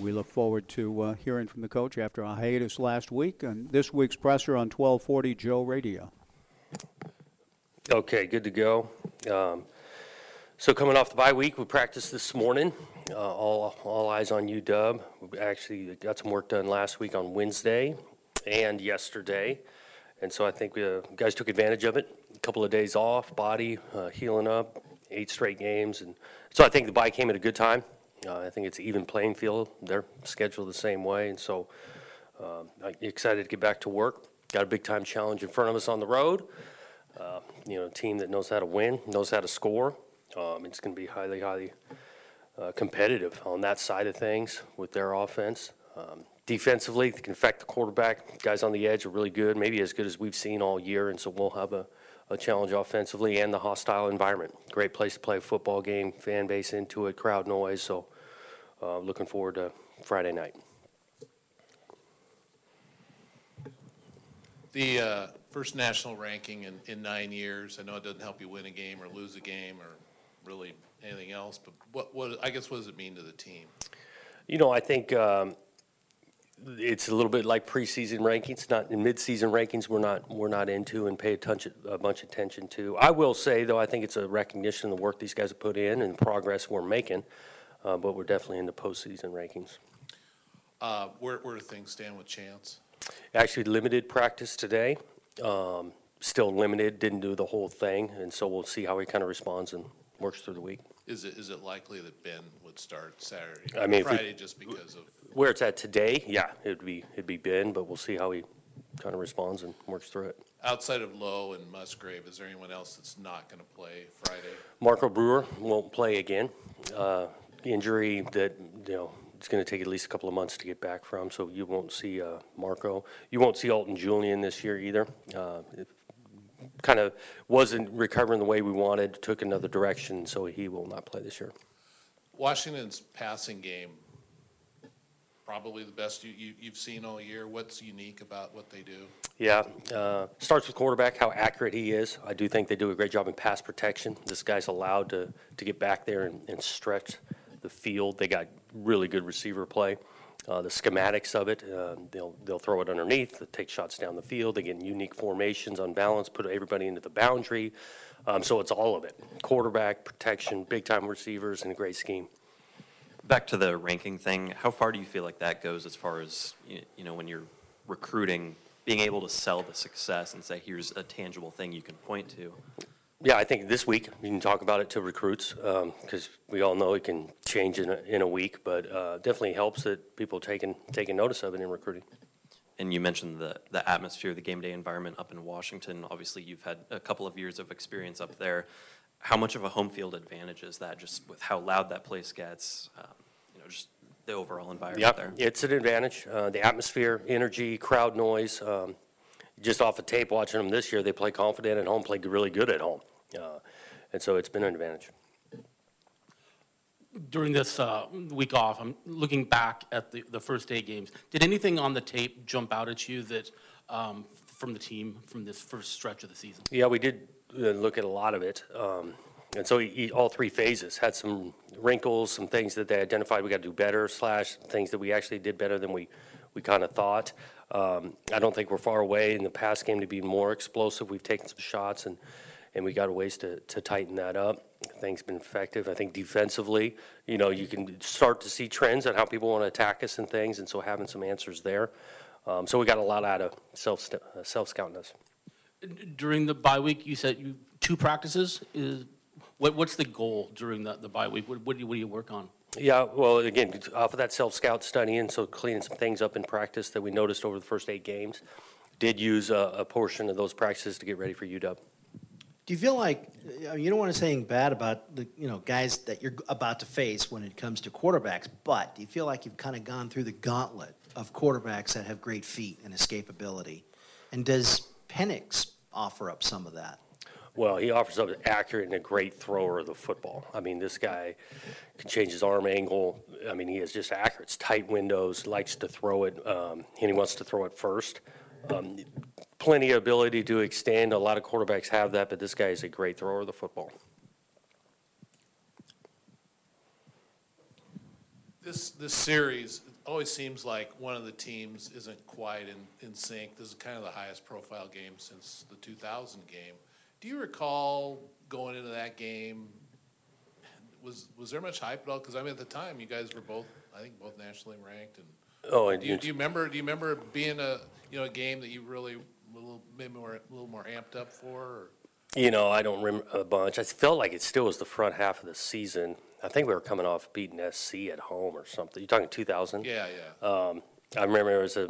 We look forward to uh, hearing from the coach after a hiatus last week and this week's presser on 1240 Joe Radio. Okay, good to go. Um, So coming off the bye week, we practiced this morning. Uh, all all eyes on UW. We actually got some work done last week on Wednesday and yesterday, and so I think uh, guys took advantage of it. A couple of days off, body uh, healing up, eight straight games, and so I think the bye came at a good time. Uh, I think it's even playing field. They're scheduled the same way, and so uh, I'm excited to get back to work. Got a big time challenge in front of us on the road. Uh, you know, a team that knows how to win, knows how to score. Um, it's going to be highly, highly uh, competitive on that side of things with their offense. Um, defensively, they can affect the quarterback. Guys on the edge are really good, maybe as good as we've seen all year, and so we'll have a, a challenge offensively and the hostile environment. Great place to play a football game, fan base into it, crowd noise. So, uh, looking forward to Friday night. The uh, first national ranking in, in nine years. I know it doesn't help you win a game or lose a game or really anything else, but what, what I guess what does it mean to the team? You know, I think um, it's a little bit like preseason rankings. Not in midseason rankings, we're not we're not into and pay a, bunch of, a bunch of attention to. I will say though, I think it's a recognition of the work these guys have put in and the progress we're making. Uh, but we're definitely in the postseason rankings. Uh, where, where do things stand with Chance? Actually, limited practice today. Um, still limited, didn't do the whole thing, and so we'll see how he kind of responds and works through the week. Is it, is it likely that Ben would start Saturday? I mean, if we- Friday just because of, Where it's at today, yeah, it'd be it'd be Ben, but we'll see how he kind of responds and works through it. outside of Lowe and Musgrave, is there anyone else that's not going to play Friday? Marco Brewer won't play again. Uh, injury that you know it's going to take at least a couple of months to get back from. So you won't see uh, Marco. You won't see Alton Julian this year either. Uh, it kind of wasn't recovering the way we wanted. Took another direction, so he will not play this year. Washington's passing game, probably the best you, you, you've seen all year. What's unique about what they do? Yeah, uh, starts with quarterback, how accurate he is. I do think they do a great job in pass protection. This guy's allowed to, to get back there and, and stretch the field. They got really good receiver play. Uh, the schematics of it, uh, they'll they'll throw it underneath, they take shots down the field. They get in unique formations on balance, put everybody into the boundary. Um, so it's all of it: quarterback protection, big time receivers, and a great scheme. Back to the ranking thing, how far do you feel like that goes as far as, you know, when you're recruiting, being able to sell the success and say, here's a tangible thing you can point to? Yeah, I think this week you can talk about it to recruits because we all know it can change in a, in a week, but uh, definitely helps that people taking taking notice of it in recruiting. And you mentioned the, the atmosphere, the game day environment up in Washington. Obviously, you've had a couple of years of experience up there. How much of a home field advantage is that, just with how loud that place gets? Um, you know, just the overall environment there. Yep, it's an advantage. Uh, the atmosphere, energy, crowd noise. Um, just off the tape watching them this year, they play confident at home, play really good at home, uh, and so it's been an advantage. During this uh, week off, I'm looking back at the, the first day games. Did anything on the tape jump out at you that, um, from the team, from this first stretch of the season? Yeah, we did uh, look at a lot of it. Um, and so he, all three phases had some wrinkles, some things that they identified we got to do better, slash things that we actually did better than we, we kind of thought. Um, I don't think we're far away in the pass game to be more explosive. We've taken some shots and, and we got a ways to, to tighten that up. I think it's been effective. I think defensively, you know, you can start to see trends on how people want to attack us and things, and so having some answers there. Um, so we got a lot out of self uh, self scouting us. During the bye week, you said you, two practices is, what, what's the goal during the, the bye week? What, what do you, what do you work on? Yeah, well, again, off of that self-scout study, and so cleaning some things up in practice that we noticed over the first eight games. Did use a, a portion of those practices to get ready for UW. Do you feel like I mean, you don't want to say anything bad about the you know guys that you're about to face when it comes to quarterbacks, but do you feel like you've kind of gone through the gauntlet of quarterbacks that have great feet and escapability? And does Penix offer up some of that? Well, he offers up an accurate and a great thrower of the football. I mean, this guy can change his arm angle. I mean, he is just accurate. It's tight windows, likes to throw it, um, and he wants to throw it first. Um, plenty of ability to extend. A lot of quarterbacks have that, but this guy is a great thrower of the football. This, this series, always seems like one of the teams isn't quite in, in sync. This is kind of the highest profile game since the 2000 game. Do you recall going into that game was was there much hype at all? Because I mean, at the time, you guys were both, I think, both nationally ranked. And Oh, and do you, you- do you remember? Do you remember being a you know a game that you really a little maybe more a little more amped up for? Or? You know, I don't remember a bunch. I felt like it still was the front half of the season. I think we were coming off beating SC at home or something. You're talking 2000? Yeah, yeah. Um, I remember it was a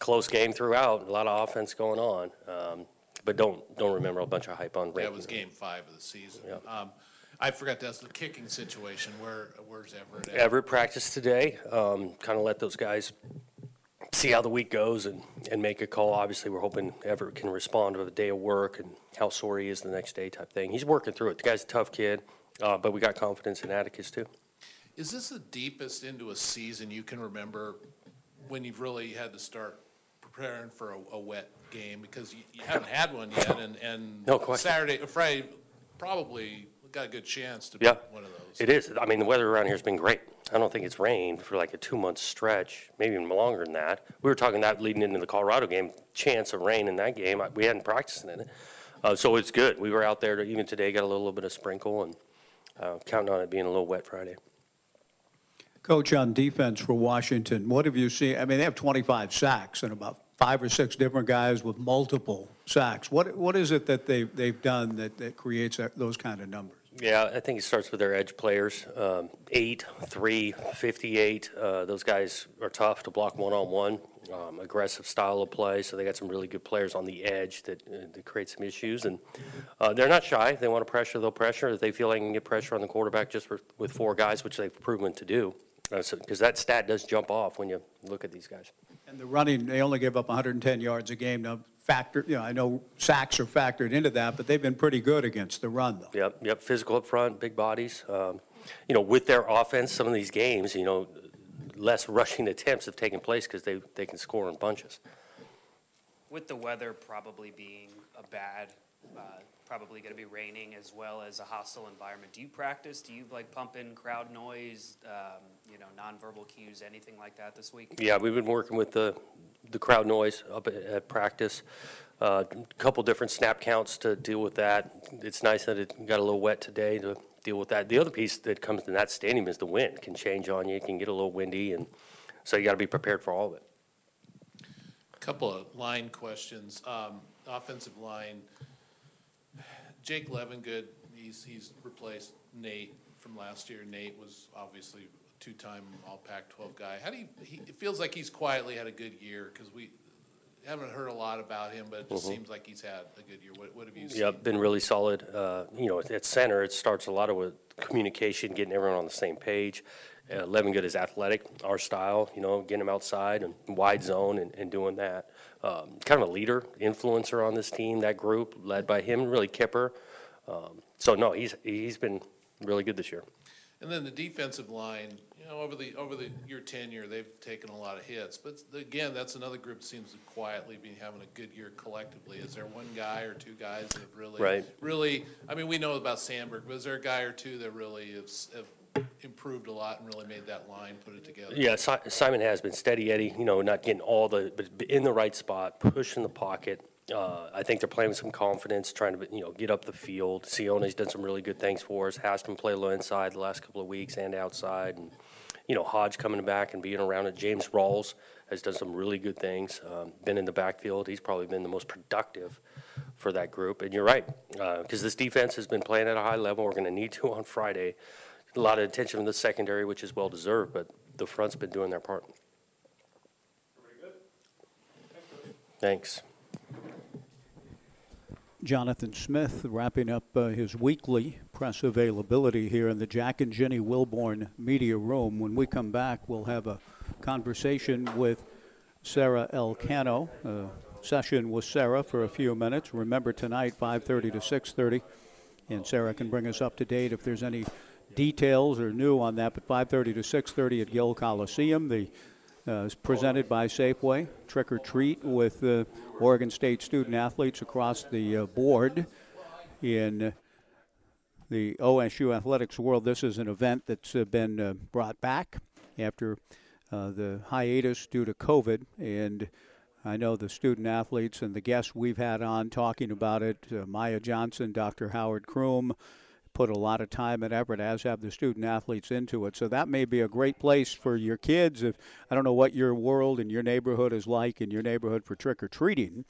close game throughout, a lot of offense going on. Um, but don't don't remember a bunch of hype on That ranking. was game five of the season. Um, I forgot to ask the kicking situation. Where where's Everett? At? Everett practiced today. Um, kind of let those guys see how the week goes and, and make a call. Obviously, we're hoping Everett can respond to a day of work and how sore he is the next day type thing. He's working through it. The guy's a tough kid, uh, but we got confidence in Atticus too. Is this the deepest into a season you can remember when you've really had to start preparing for a, a wet game because you, you haven't had one yet, and and No question. Saturday, Friday, probably got a good chance to Yeah, be one of those. it is. I mean, the weather around here has been great. I don't think it's rained for like a two-month stretch, maybe even longer than that. We were talking that leading into the Colorado game, chance of rain in that game. I- We hadn't practiced in it. Uh, so it's good. We were out there to- even today, got a little bit of sprinkle and uh, counting on it being a little wet Friday. Coach, on defense for Washington, what have you seen? I mean, they have 25 sacks and about five or six different guys with multiple sacks. What What is it that they've, they've done that, that creates that, those kind of numbers? Yeah, I think it starts with their edge players. Um, eight, three, 58. Uh, those guys are tough to block one on one. Aggressive style of play. So they got some really good players on the edge that, uh, that create some issues. And uh, they're not shy. They want to pressure, they'll pressure. If they feel they can get pressure on the quarterback just for, with four guys, which they've proven to do. Because that stat does jump off when you look at these guys. And the running, they only give up 110 yards a game. Now, factor, you know, I know sacks are factored into that, but they've been pretty good against the run, though. Yep, yep, physical up front, big bodies. Um, you know, with their offense, some of these games, you know, less rushing attempts have taken place because they, they can score in bunches. With the weather probably being a bad, uh, probably going to be raining as well as a hostile environment, do you practice? Do you like pump in crowd noise, um, you know, nonverbal cues, anything like that this week? Yeah, we've been working with the, the crowd noise up at, at practice. A couple different snap counts to deal with that. It's nice that it got a little wet today to deal with that. The other piece that comes in that stadium is the wind. It can change on you, it can get a little windy, and so you got to be prepared for all of it. A couple of line questions. Um, offensive line, Jake Levengood, he's, he's replaced Nate from last year. Nate was obviously a two-time All Pac-12 guy. How do you, he, it feels like he's quietly had a good year because we haven't heard a lot about him, but it just Mhm. seems like he's had a good year. What, what have you seen? Yeah, been really solid. Uh, You know, at center, it starts a lot of with communication, getting everyone on the same page. Uh, Levengood is athletic, our style, you know, getting him outside and wide zone and, and doing that. Um, Kind of a leader, influencer on this team, that group, led by him, really Kipper. Um, So no, he's, he's been really good this year. And then the defensive line, you know, over the, over the, your tenure, they've taken a lot of hits. But again, that's another group that seems to quietly be having a good year collectively. Is there one guy or two guys that have really? Right. Really, I mean, we know about Sandberg, but is there a guy or two that really have, s- have improved a lot and really made that line put it together? Yeah, Si- Simon has been steady Eddie, you know, not getting all the, but in the right spot, pushing the pocket. Uh, I think they're playing with some confidence, trying to, you know, get up the field. Sione's done some really good things for us. Haston played a little inside the last couple of weeks and outside. And, you know, Hodge coming back and being around it. James Rawls has done some really good things. Um, been in the backfield. He's probably been the most productive for that group. And you're right, because this defense has been playing at a high level. We're going to need to on Friday. A lot of attention from the secondary, which is well deserved, but the front's been doing their part. Thanks. Jonathan Smith wrapping up uh, his weekly press availability here in the Jack and Jenny Wilborn Media Room. When we come back, we'll have a conversation with Sara Elcano, a session with Sara for a few minutes. Remember tonight, 5:30 to 6:30, and Sara can bring us up to date if there's any details or new on that. But 5:30 to 6:30 at Gill Coliseum, the uh, is presented by Safeway. Trick or treat with uh, Oregon State student athletes across the uh, board in the OSU athletics world. This is an event that's uh, been uh, brought back after uh, the hiatus due to COVID, and I know the student athletes and the guests we've had on talking about it. Uh, Maya Johnson, Dr. Howard Kroom, put a lot of time and effort, as have the student athletes, into it. So that may be a great place for your kids. If I don't know what your world and your neighborhood is like in your neighborhood for trick or treating,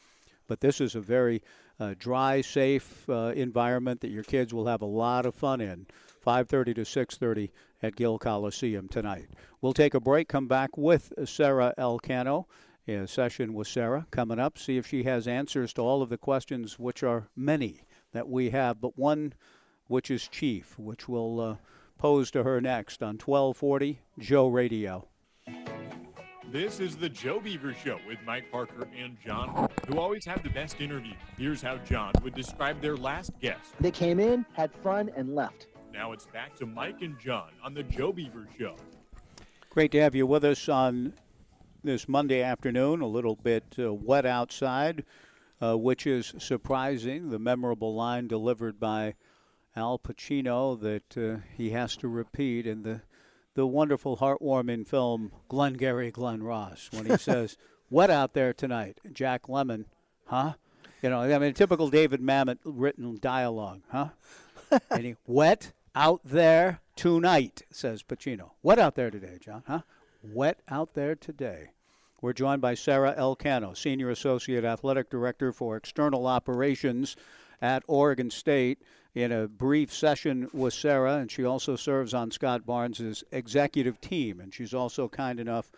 but this is a very uh, dry, safe uh, environment that your kids will have a lot of fun in. 5:30 to 6:30 at Gill Coliseum tonight. We'll take a break. Come back with Sara Elcano. A session with Sara coming up. See if she has answers to all of the questions, which are many that we have, but one which is chief, which we'll uh, pose to her next on 1240 Joe Radio. This is the Joe Beaver Show with Mike Parker and John, who always have the best interview. Here's how John would describe their last guest. They came in, had fun, and left. Now it's back to Mike and John on the Joe Beaver Show. Great to have you with us on this Monday afternoon. A little bit uh, wet outside, uh, which is surprising. The memorable line delivered by Al Pacino that uh, he has to repeat in the the wonderful, heartwarming film Glengarry Glen Ross when he *laughs* says, "Wet out there tonight." Jack Lemmon, huh? You know, I mean, typical David Mamet written dialogue, huh? *laughs* and he wet out there tonight, says Pacino. Wet out there today, John, huh? Wet out there today. We're joined by Sara Elcano, Senior Associate Athletic Director for External Operations at Oregon State in a brief session with Sara, and she also serves on Scott Barnes' executive team. And she's also kind enough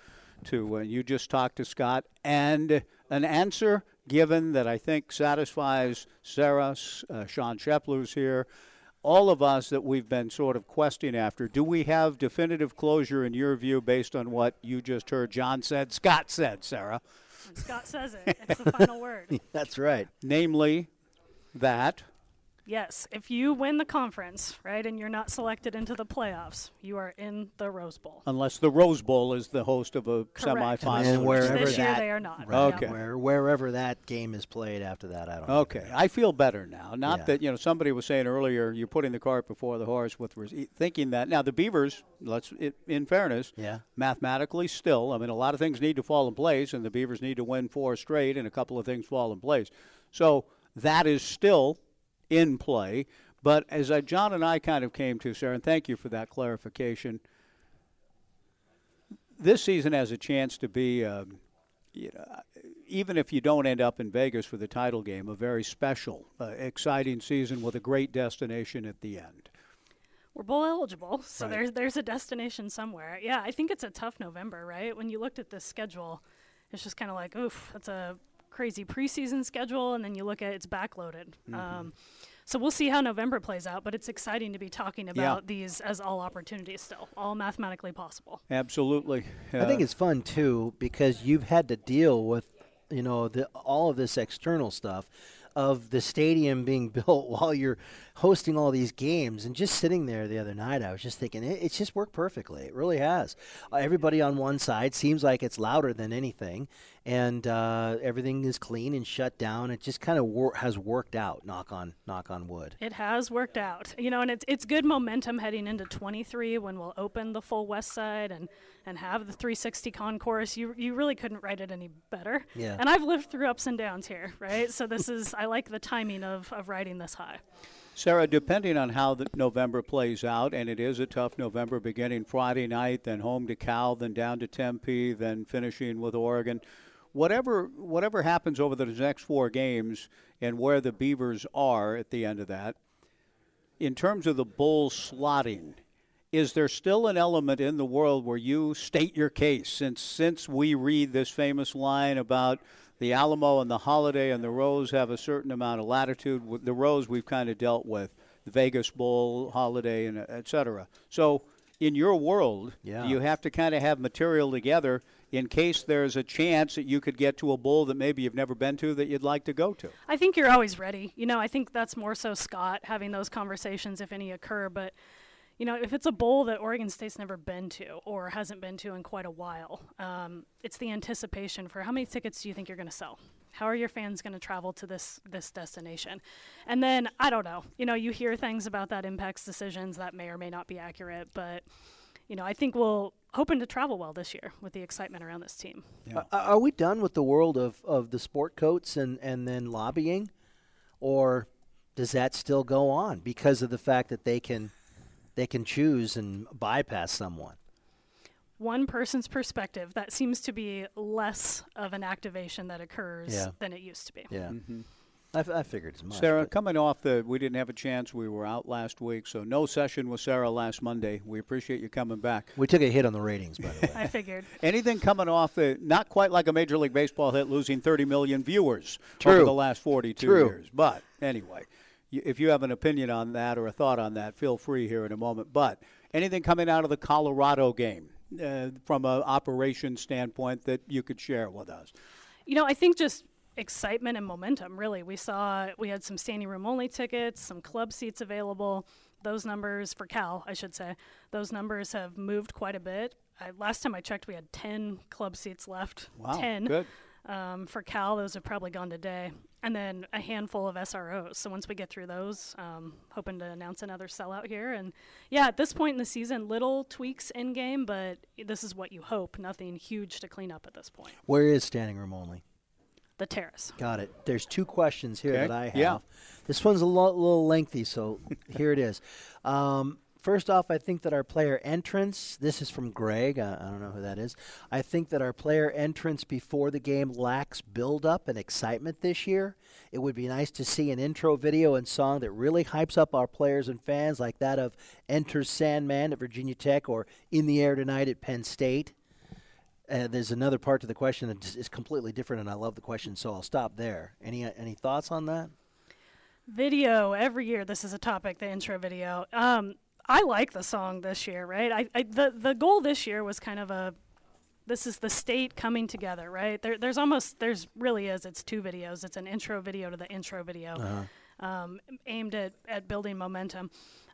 to, uh, you just talked to Scott, and an answer given that I think satisfies Sara, uh, Sean Shepler's here, all of us that we've been sort of questing after. Do we have definitive closure in your view based on what you just heard John said, Scott said, Sara? When Scott says it, it's the final word. *laughs* That's right. Namely, that Yes, if you win the conference, right, and you're not selected into the playoffs, you are in the Rose Bowl. Unless the Rose Bowl is the host of a Correct. semifinal. And wherever This year they are not. Right. Okay. Where, wherever that game is played after that, I don't know. Okay, I feel better now. Not Yeah. that you know somebody was saying earlier you're putting the cart before the horse with res- thinking that. Now the Beavers, let's i- in fairness, Yeah. mathematically still. I mean, a lot of things need to fall in place, and the Beavers need to win four straight, and a couple of things fall in place. So that is still in play. But as I, John and I kind of came to, Sara, and thank you for that clarification. This season has a chance to be, um, you know, even if you don't end up in Vegas for the title game, a very special, uh, exciting season with a great destination at the end. We're bowl eligible, *laughs* so Right. there's there's a destination somewhere. Yeah, I think it's a tough November, right? When you looked at the schedule, it's just kind of like, oof, that's a crazy preseason schedule, and then you look at it's backloaded. Mhm. Um, so we'll see how November plays out, but it's exciting to be talking Yeah. about these as all opportunities still, all mathematically possible. Absolutely. I think Uh, it's fun too because you've had to deal with, you know, the, all of this external stuff of the stadium being *laughs* built while you're hosting all these games and just sitting there the other night I was just thinking it, it's just worked perfectly it really has uh, everybody on one side seems like it's louder than anything and uh, everything is clean and shut down it just kind of wor- has worked out knock on knock on wood It has worked out, you know, and it's it's good momentum heading into 23 when we'll open the full West Side and and have the 360 concourse. You you really couldn't write it any better. Yeah. And I've lived through ups and downs here, right? So this is I like the timing of of riding this high. Sara, depending on how the November plays out, and it is a tough November beginning Friday night, then home to Cal, then down to Tempe, then finishing with Oregon. Whatever whatever happens over the next four games and where the Beavers are at the end of that, in terms of the bowl slotting, is there still an element in the world where you state your case? Since since we read this famous line about the Alamo and the Holiday and the Rose have a certain amount of latitude. The Rose we've kind of dealt with, the Vegas Bowl, Holiday, and et cetera. So in your world, Yeah. do you have to kind of have material together in case there's a chance that you could get to a bowl that maybe you've never been to that you'd like to go to? I think you're always ready. You know, I think that's more so Scott having those conversations if any occur, but you know, if it's a bowl that Oregon State's never been to or hasn't been to in quite a while, um, it's the anticipation for how many tickets do you think you're going to sell? How are your fans going to travel to this this destination? And then I don't know. You know, you hear things about that impacts decisions that may or may not be accurate, but you know, I think we'll hoping to travel well this year with the excitement around this team. Are, are we done with the world of, of the sport coats and, and then lobbying? Or does that still go on because of the fact that they can they can choose and bypass someone? One person's perspective, that seems to be less of an activation that occurs Yeah. than it used to be. Yeah. Mhm. I, f- I figured as much. Sara, coming off the, we didn't have a chance. We were out last week, so no session with Sara last Monday. We appreciate you coming back. we took a hit on the ratings, by the way. *laughs* I figured. Anything coming off the, not quite like a Major League Baseball hit, losing 30 million viewers True. over the last 42 True. years. But anyway, y- if you have an opinion on that or a thought on that, feel free here in a moment. But anything coming out of the Colorado game uh, from an operation standpoint that you could share with us? You know, I think just excitement and momentum, really. We saw we had some standing room only tickets, some club seats available. Those numbers for Cal, I should say, those numbers have moved quite a bit. I, last time I checked, we had 10 club seats left. Wow, 10. good. Um, for Cal, those have probably gone today. And then a handful of SROs. So once we get through those, um, hoping to announce another sellout here. And yeah, at this point in the season, little tweaks in game, but this is what you hope. Nothing huge to clean up at this point. Where is standing room only? The terrace. Got it. There's two questions here Okay. that I have. Yeah. This one's a lo- little lengthy, so *laughs* here it is. Um, first off, I think that our player entrance, this is from Greg, uh, I don't know who that is. I think that our player entrance before the game lacks build up and excitement this year. It would be nice to see an intro video and song that really hypes up our players and fans, like that of Enter Sandman at Virginia Tech or In the Air Tonight at Penn State. Uh, there's another part to the question that is- completely different, and I love the question, so I'll stop there. Any uh, any thoughts on that? Video every year. This is a topic. The intro video. Um, I like the song this year, right? I, I the the goal this year was kind of a. This is the state coming together, right? There, there's almost there's really is. It's two videos. It's an intro video to the intro video, um, aimed at at building momentum.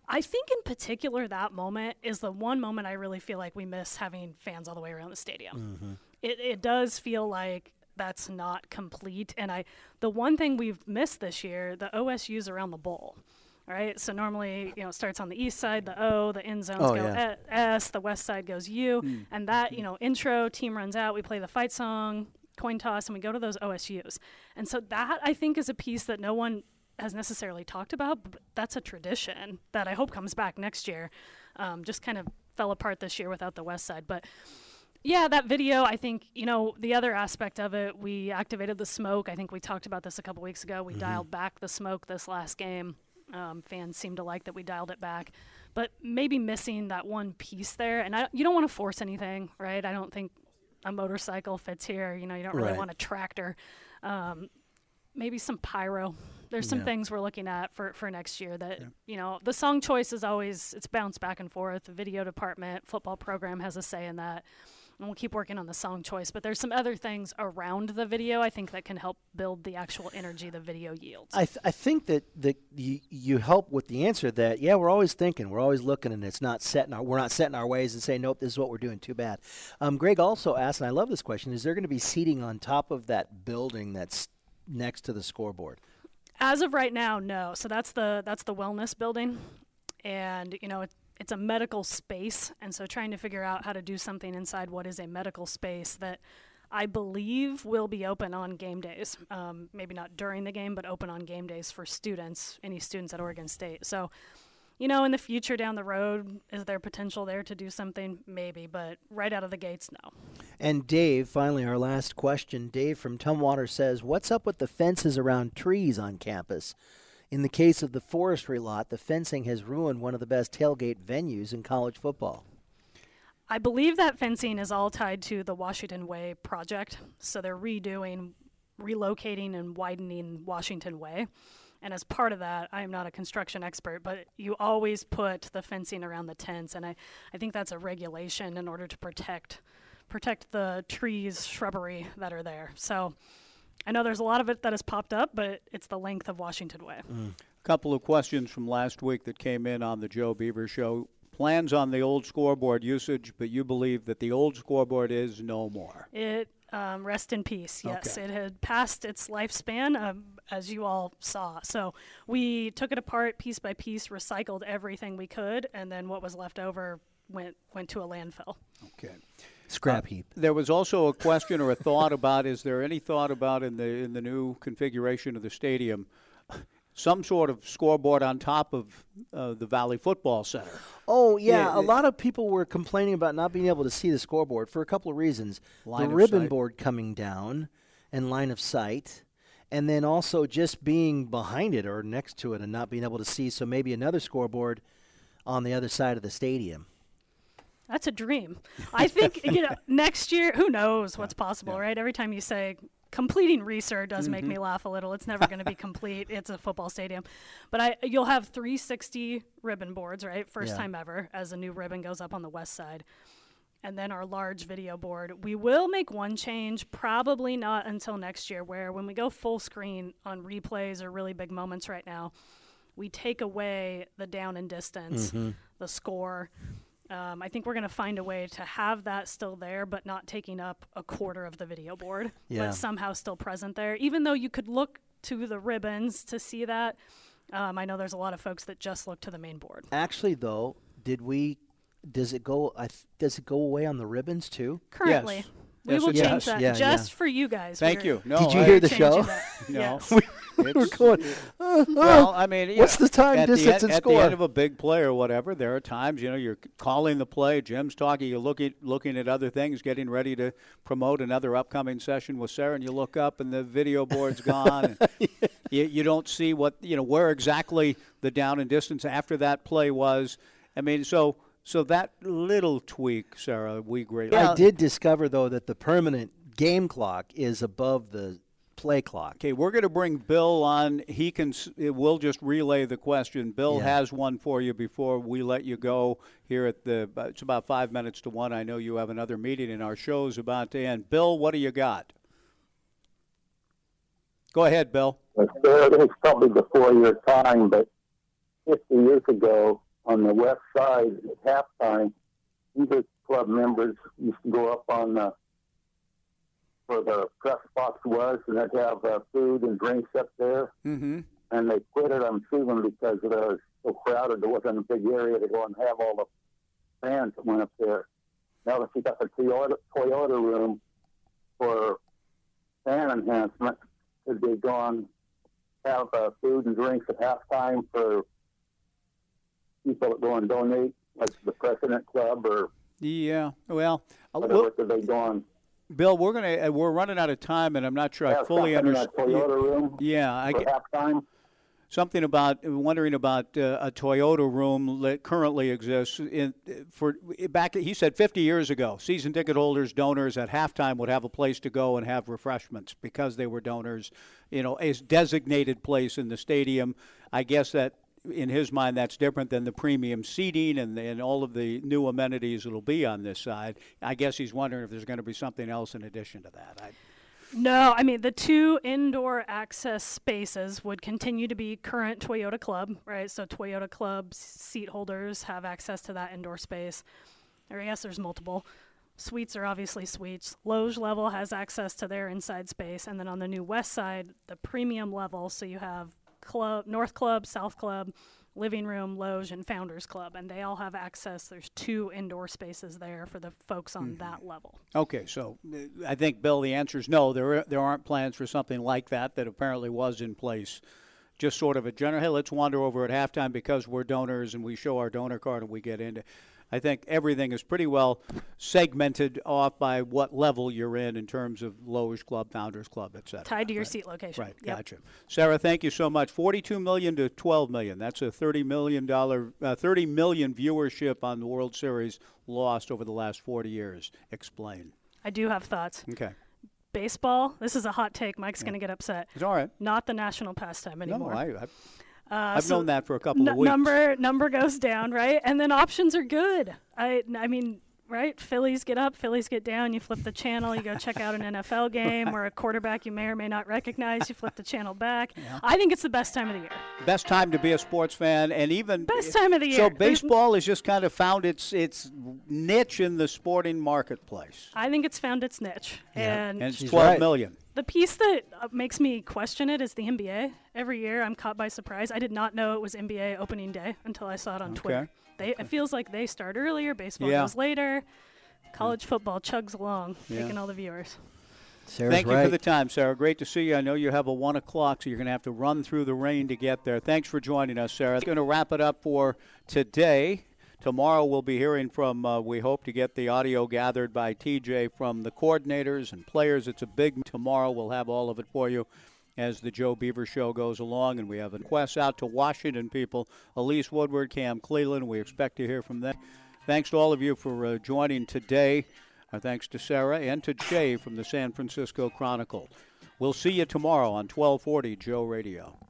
I think in particular that moment is the one moment I really feel like we miss having fans all the way around the stadium mm-hmm. it, it does feel like that's not complete. And I, the one thing we've missed this year, the OSU's around the bowl, right? So normally, you know, it starts on the east side, the O, the end zones Oh, go yeah. S, the west side goes U, hmm. and that, you know, intro team runs out, we play the fight song, coin toss, and we go to those OSU's. And so that I think is a piece that no one has necessarily talked about, but that's a tradition that I hope comes back next year. Um, just kind of fell apart this year without the west side, but yeah, that video, I think, you know, the other aspect of it, we activated the smoke. I think we talked about this a couple weeks ago. We dialed back the smoke this last game. Um, fans seem to like that we dialed it back. But maybe missing that one piece there. And I, you don't want to force anything, right? I don't think a motorcycle fits here. You know, you don't really Right. want a tractor. Um, maybe some pyro. There's some Yeah. things we're looking at for, for next year that, you know, the song choice is always, it's bounced back and forth. The video department, football program has a say in that. And we'll keep working on the song choice. But there's some other things around the video I think that can help build the actual energy the video yields. I, th- I think that that you, you help with the answer that yeah we're always thinking we're always looking and it's not setting our we're not setting our ways and saying nope this is what we're doing too bad. Um, Greg also asked and I love this question is there going to be seating on top of that building that's next to the scoreboard? As of right now, no. So that's the that's the wellness building, and you know it, it's a medical space, and so trying to figure out how to do something inside what is a medical space that I believe will be open on game days. Um, maybe not during the game, but open on game days for students, any students at Oregon State. So. You know, in the future down the road, is there potential there to do something? Maybe, but right out of the gates, no. And Dave, finally, our last question. Dave from Tumwater says, What's up with the fences around trees on campus? In the case of the forestry lot, the fencing has ruined one of the best tailgate venues in college football. I believe that fencing is all tied to the Washington Way project. So they're redoing, relocating, and widening Washington Way. And as part of that, I am not a construction expert, but you always put the fencing around the tents, and I, I think that's a regulation in order to protect protect the trees, shrubbery that are there. So I know there's a lot of it that has popped up, but it's the length of Washington Way. A couple of questions from last week that came in on the Joe Beaver Show. Plans on the old scoreboard usage, but you believe that the old scoreboard is no more. It um, rest in peace. Yes, Okay. it had passed its lifespan, um, as you all saw. So we took it apart piece by piece, recycled everything we could, and then what was left over went went to a landfill. Okay. Scrap heap. There was also a question or a thought about: Is there any thought about in the in the new configuration of the stadium? some sort of scoreboard on top of uh, the Valley Football Center. Oh yeah, Yeah, a it- lot of people were complaining about not being able to see the scoreboard for a couple of reasons. Line the of ribbon sight. board coming down and line of sight, and then also just being behind it or next to it and not being able to see. So maybe another scoreboard on the other side of the stadium. That's a dream. I think *laughs* you know next year. Who knows what's possible, right? Every time you say completing research does make Mm-hmm. me laugh a little. It's never going to be complete. *laughs* It's a football stadium, but I you'll have 360 ribbon boards, right? First Yeah. time ever, as a new ribbon goes up on the west side. And then our large video board. We will make one change, probably not until next year, where when we go full screen on replays or really big moments right now, we take away the down and distance, Mhm. the score. Um, I think we're going to find a way to have that still there, but not taking up a quarter of the video board, Yeah. but somehow still present there. Even though you could look to the ribbons to see that, um, I know there's a lot of folks that just look to the main board. Actually, though, did we? Does it go? I th- does it go away on the ribbons too? Currently, we Yes, will change does. that Yeah, just yeah. for you guys. Thank you. No, Did you I- hear the show? *laughs* No. We were going. it- "Uh, well, uh, I mean, what's the time, at distance, the end, and at score? the end of a big play or whatever, there are times you know you're calling the play. Jim's talking. You're looking looking at other things, getting ready to promote another upcoming session with Sara, and you look up and the video board's gone. *laughs* and you, you don't see what you know where exactly the down and distance after that play was. I mean, so so that little tweak, Sara, we greatly. I did discover though that the permanent game clock is above the play clock. Okay, we're going to bring Bill on. He can. We'll just relay the question. Bill Yeah. has one for you before we let you go here at the. uh, It's about five minutes to one. I know you have another meeting, and our show's about to end. Bill, what do you got? Go ahead, Bill. It is probably before your time, but 50 years ago on the west side at halftime, either club members used to go up on the, where the press box was, and they'd have uh, food and drinks up there. Mm-hmm. And they quit it, I'm assuming, because it was so crowded. There wasn't a big area to go and have all the fans that went up there. Now that you got the Toyota, Toyota room for fan enhancement, could they go and have uh, food and drinks at halftime for people that go and donate, like the President Club or Yeah. Well, uh, whatever we'll- they go? Bill, we're gonna. uh, We're running out of time, and I'm not sure I fully understand. Toyota room Yeah, I get halftime? something about wondering about uh, a Toyota room that currently exists in for back. He said 50 years ago, season ticket holders, donors at halftime would have a place to go and have refreshments because they were donors. You know, a designated place in the stadium. I guess that. In his mind, that's different than the premium seating and, and all of the new amenities that'll be on this side. I guess he's wondering if there's going to be something else in addition to that. I, No, I mean the two indoor access spaces would continue to be current Toyota Club, right? So Toyota Club seat holders have access to that indoor space. Or yes, there's multiple. Suites are obviously suites. Loge level has access to their inside space, and then on the new west side, the premium level. So you have club, North Club, South Club, living room, loge, and Founders Club, and they all have access. There's two indoor spaces there for the folks on that level. Okay, so uh, I think Bill, the answer is no. There there aren't plans for something like that that apparently was in place. Just sort of a general. Hey, let's wander over at halftime because we're donors and we show our donor card and we get into. I think everything is pretty well segmented off by what level you're in in terms of Loge Club, Founders Club, et cetera. Tied to your seat location. Right, Yep. gotcha. Sara, thank you so much. Forty-two million to twelve million. That's a thirty million dollar, uh, thirty million viewership on the World Series lost over the last forty years. Explain. I do have thoughts. Okay. Baseball. This is a hot take. Mike's Yeah. going to get upset. It's all right. Not the national pastime No, anymore. I, I, Uh, I've so known that for a couple of weeks. Number number goes down, right? And then options are good. I I mean, right? Phillies get up, Phillies get down. You flip the channel, you go check out an *laughs* NFL game or a quarterback you may or may not recognize. You flip the channel back. I think it's the best time of the year. Best time to be a sports fan, and even Best time of the So year. There's- baseball has just kind of found its its niche in the sporting marketplace, I think it's found its niche, and, and it's twelve million. The piece that uh, makes me question it is the NBA. Every year, I'm caught by surprise. I did not know it was NBA opening day until I saw it on Twitter. Okay. They, It feels like they start earlier, baseball Yeah. goes later. College football chugs along, Yeah. taking all the viewers. Sara's Thank you right. for the time, Sara. Great to see you. I know you have a one o'clock, so you're going to have to run through the rain to get there. Thanks for joining us, Sara. Going to wrap it up for today. Tomorrow we'll be hearing from. Uh, we hope to get the audio gathered by TJ from the coordinators and players. It's a big tomorrow. We'll have all of it for you as the Joe Beaver Show goes along, and we have requests out to Washington people. Elise Woodward, Cam Cleveland. We expect to hear from them. Thanks to all of you for uh, joining today. Our thanks to Sara and to Jay from the San Francisco Chronicle. We'll see you tomorrow on 1240 Joe Radio.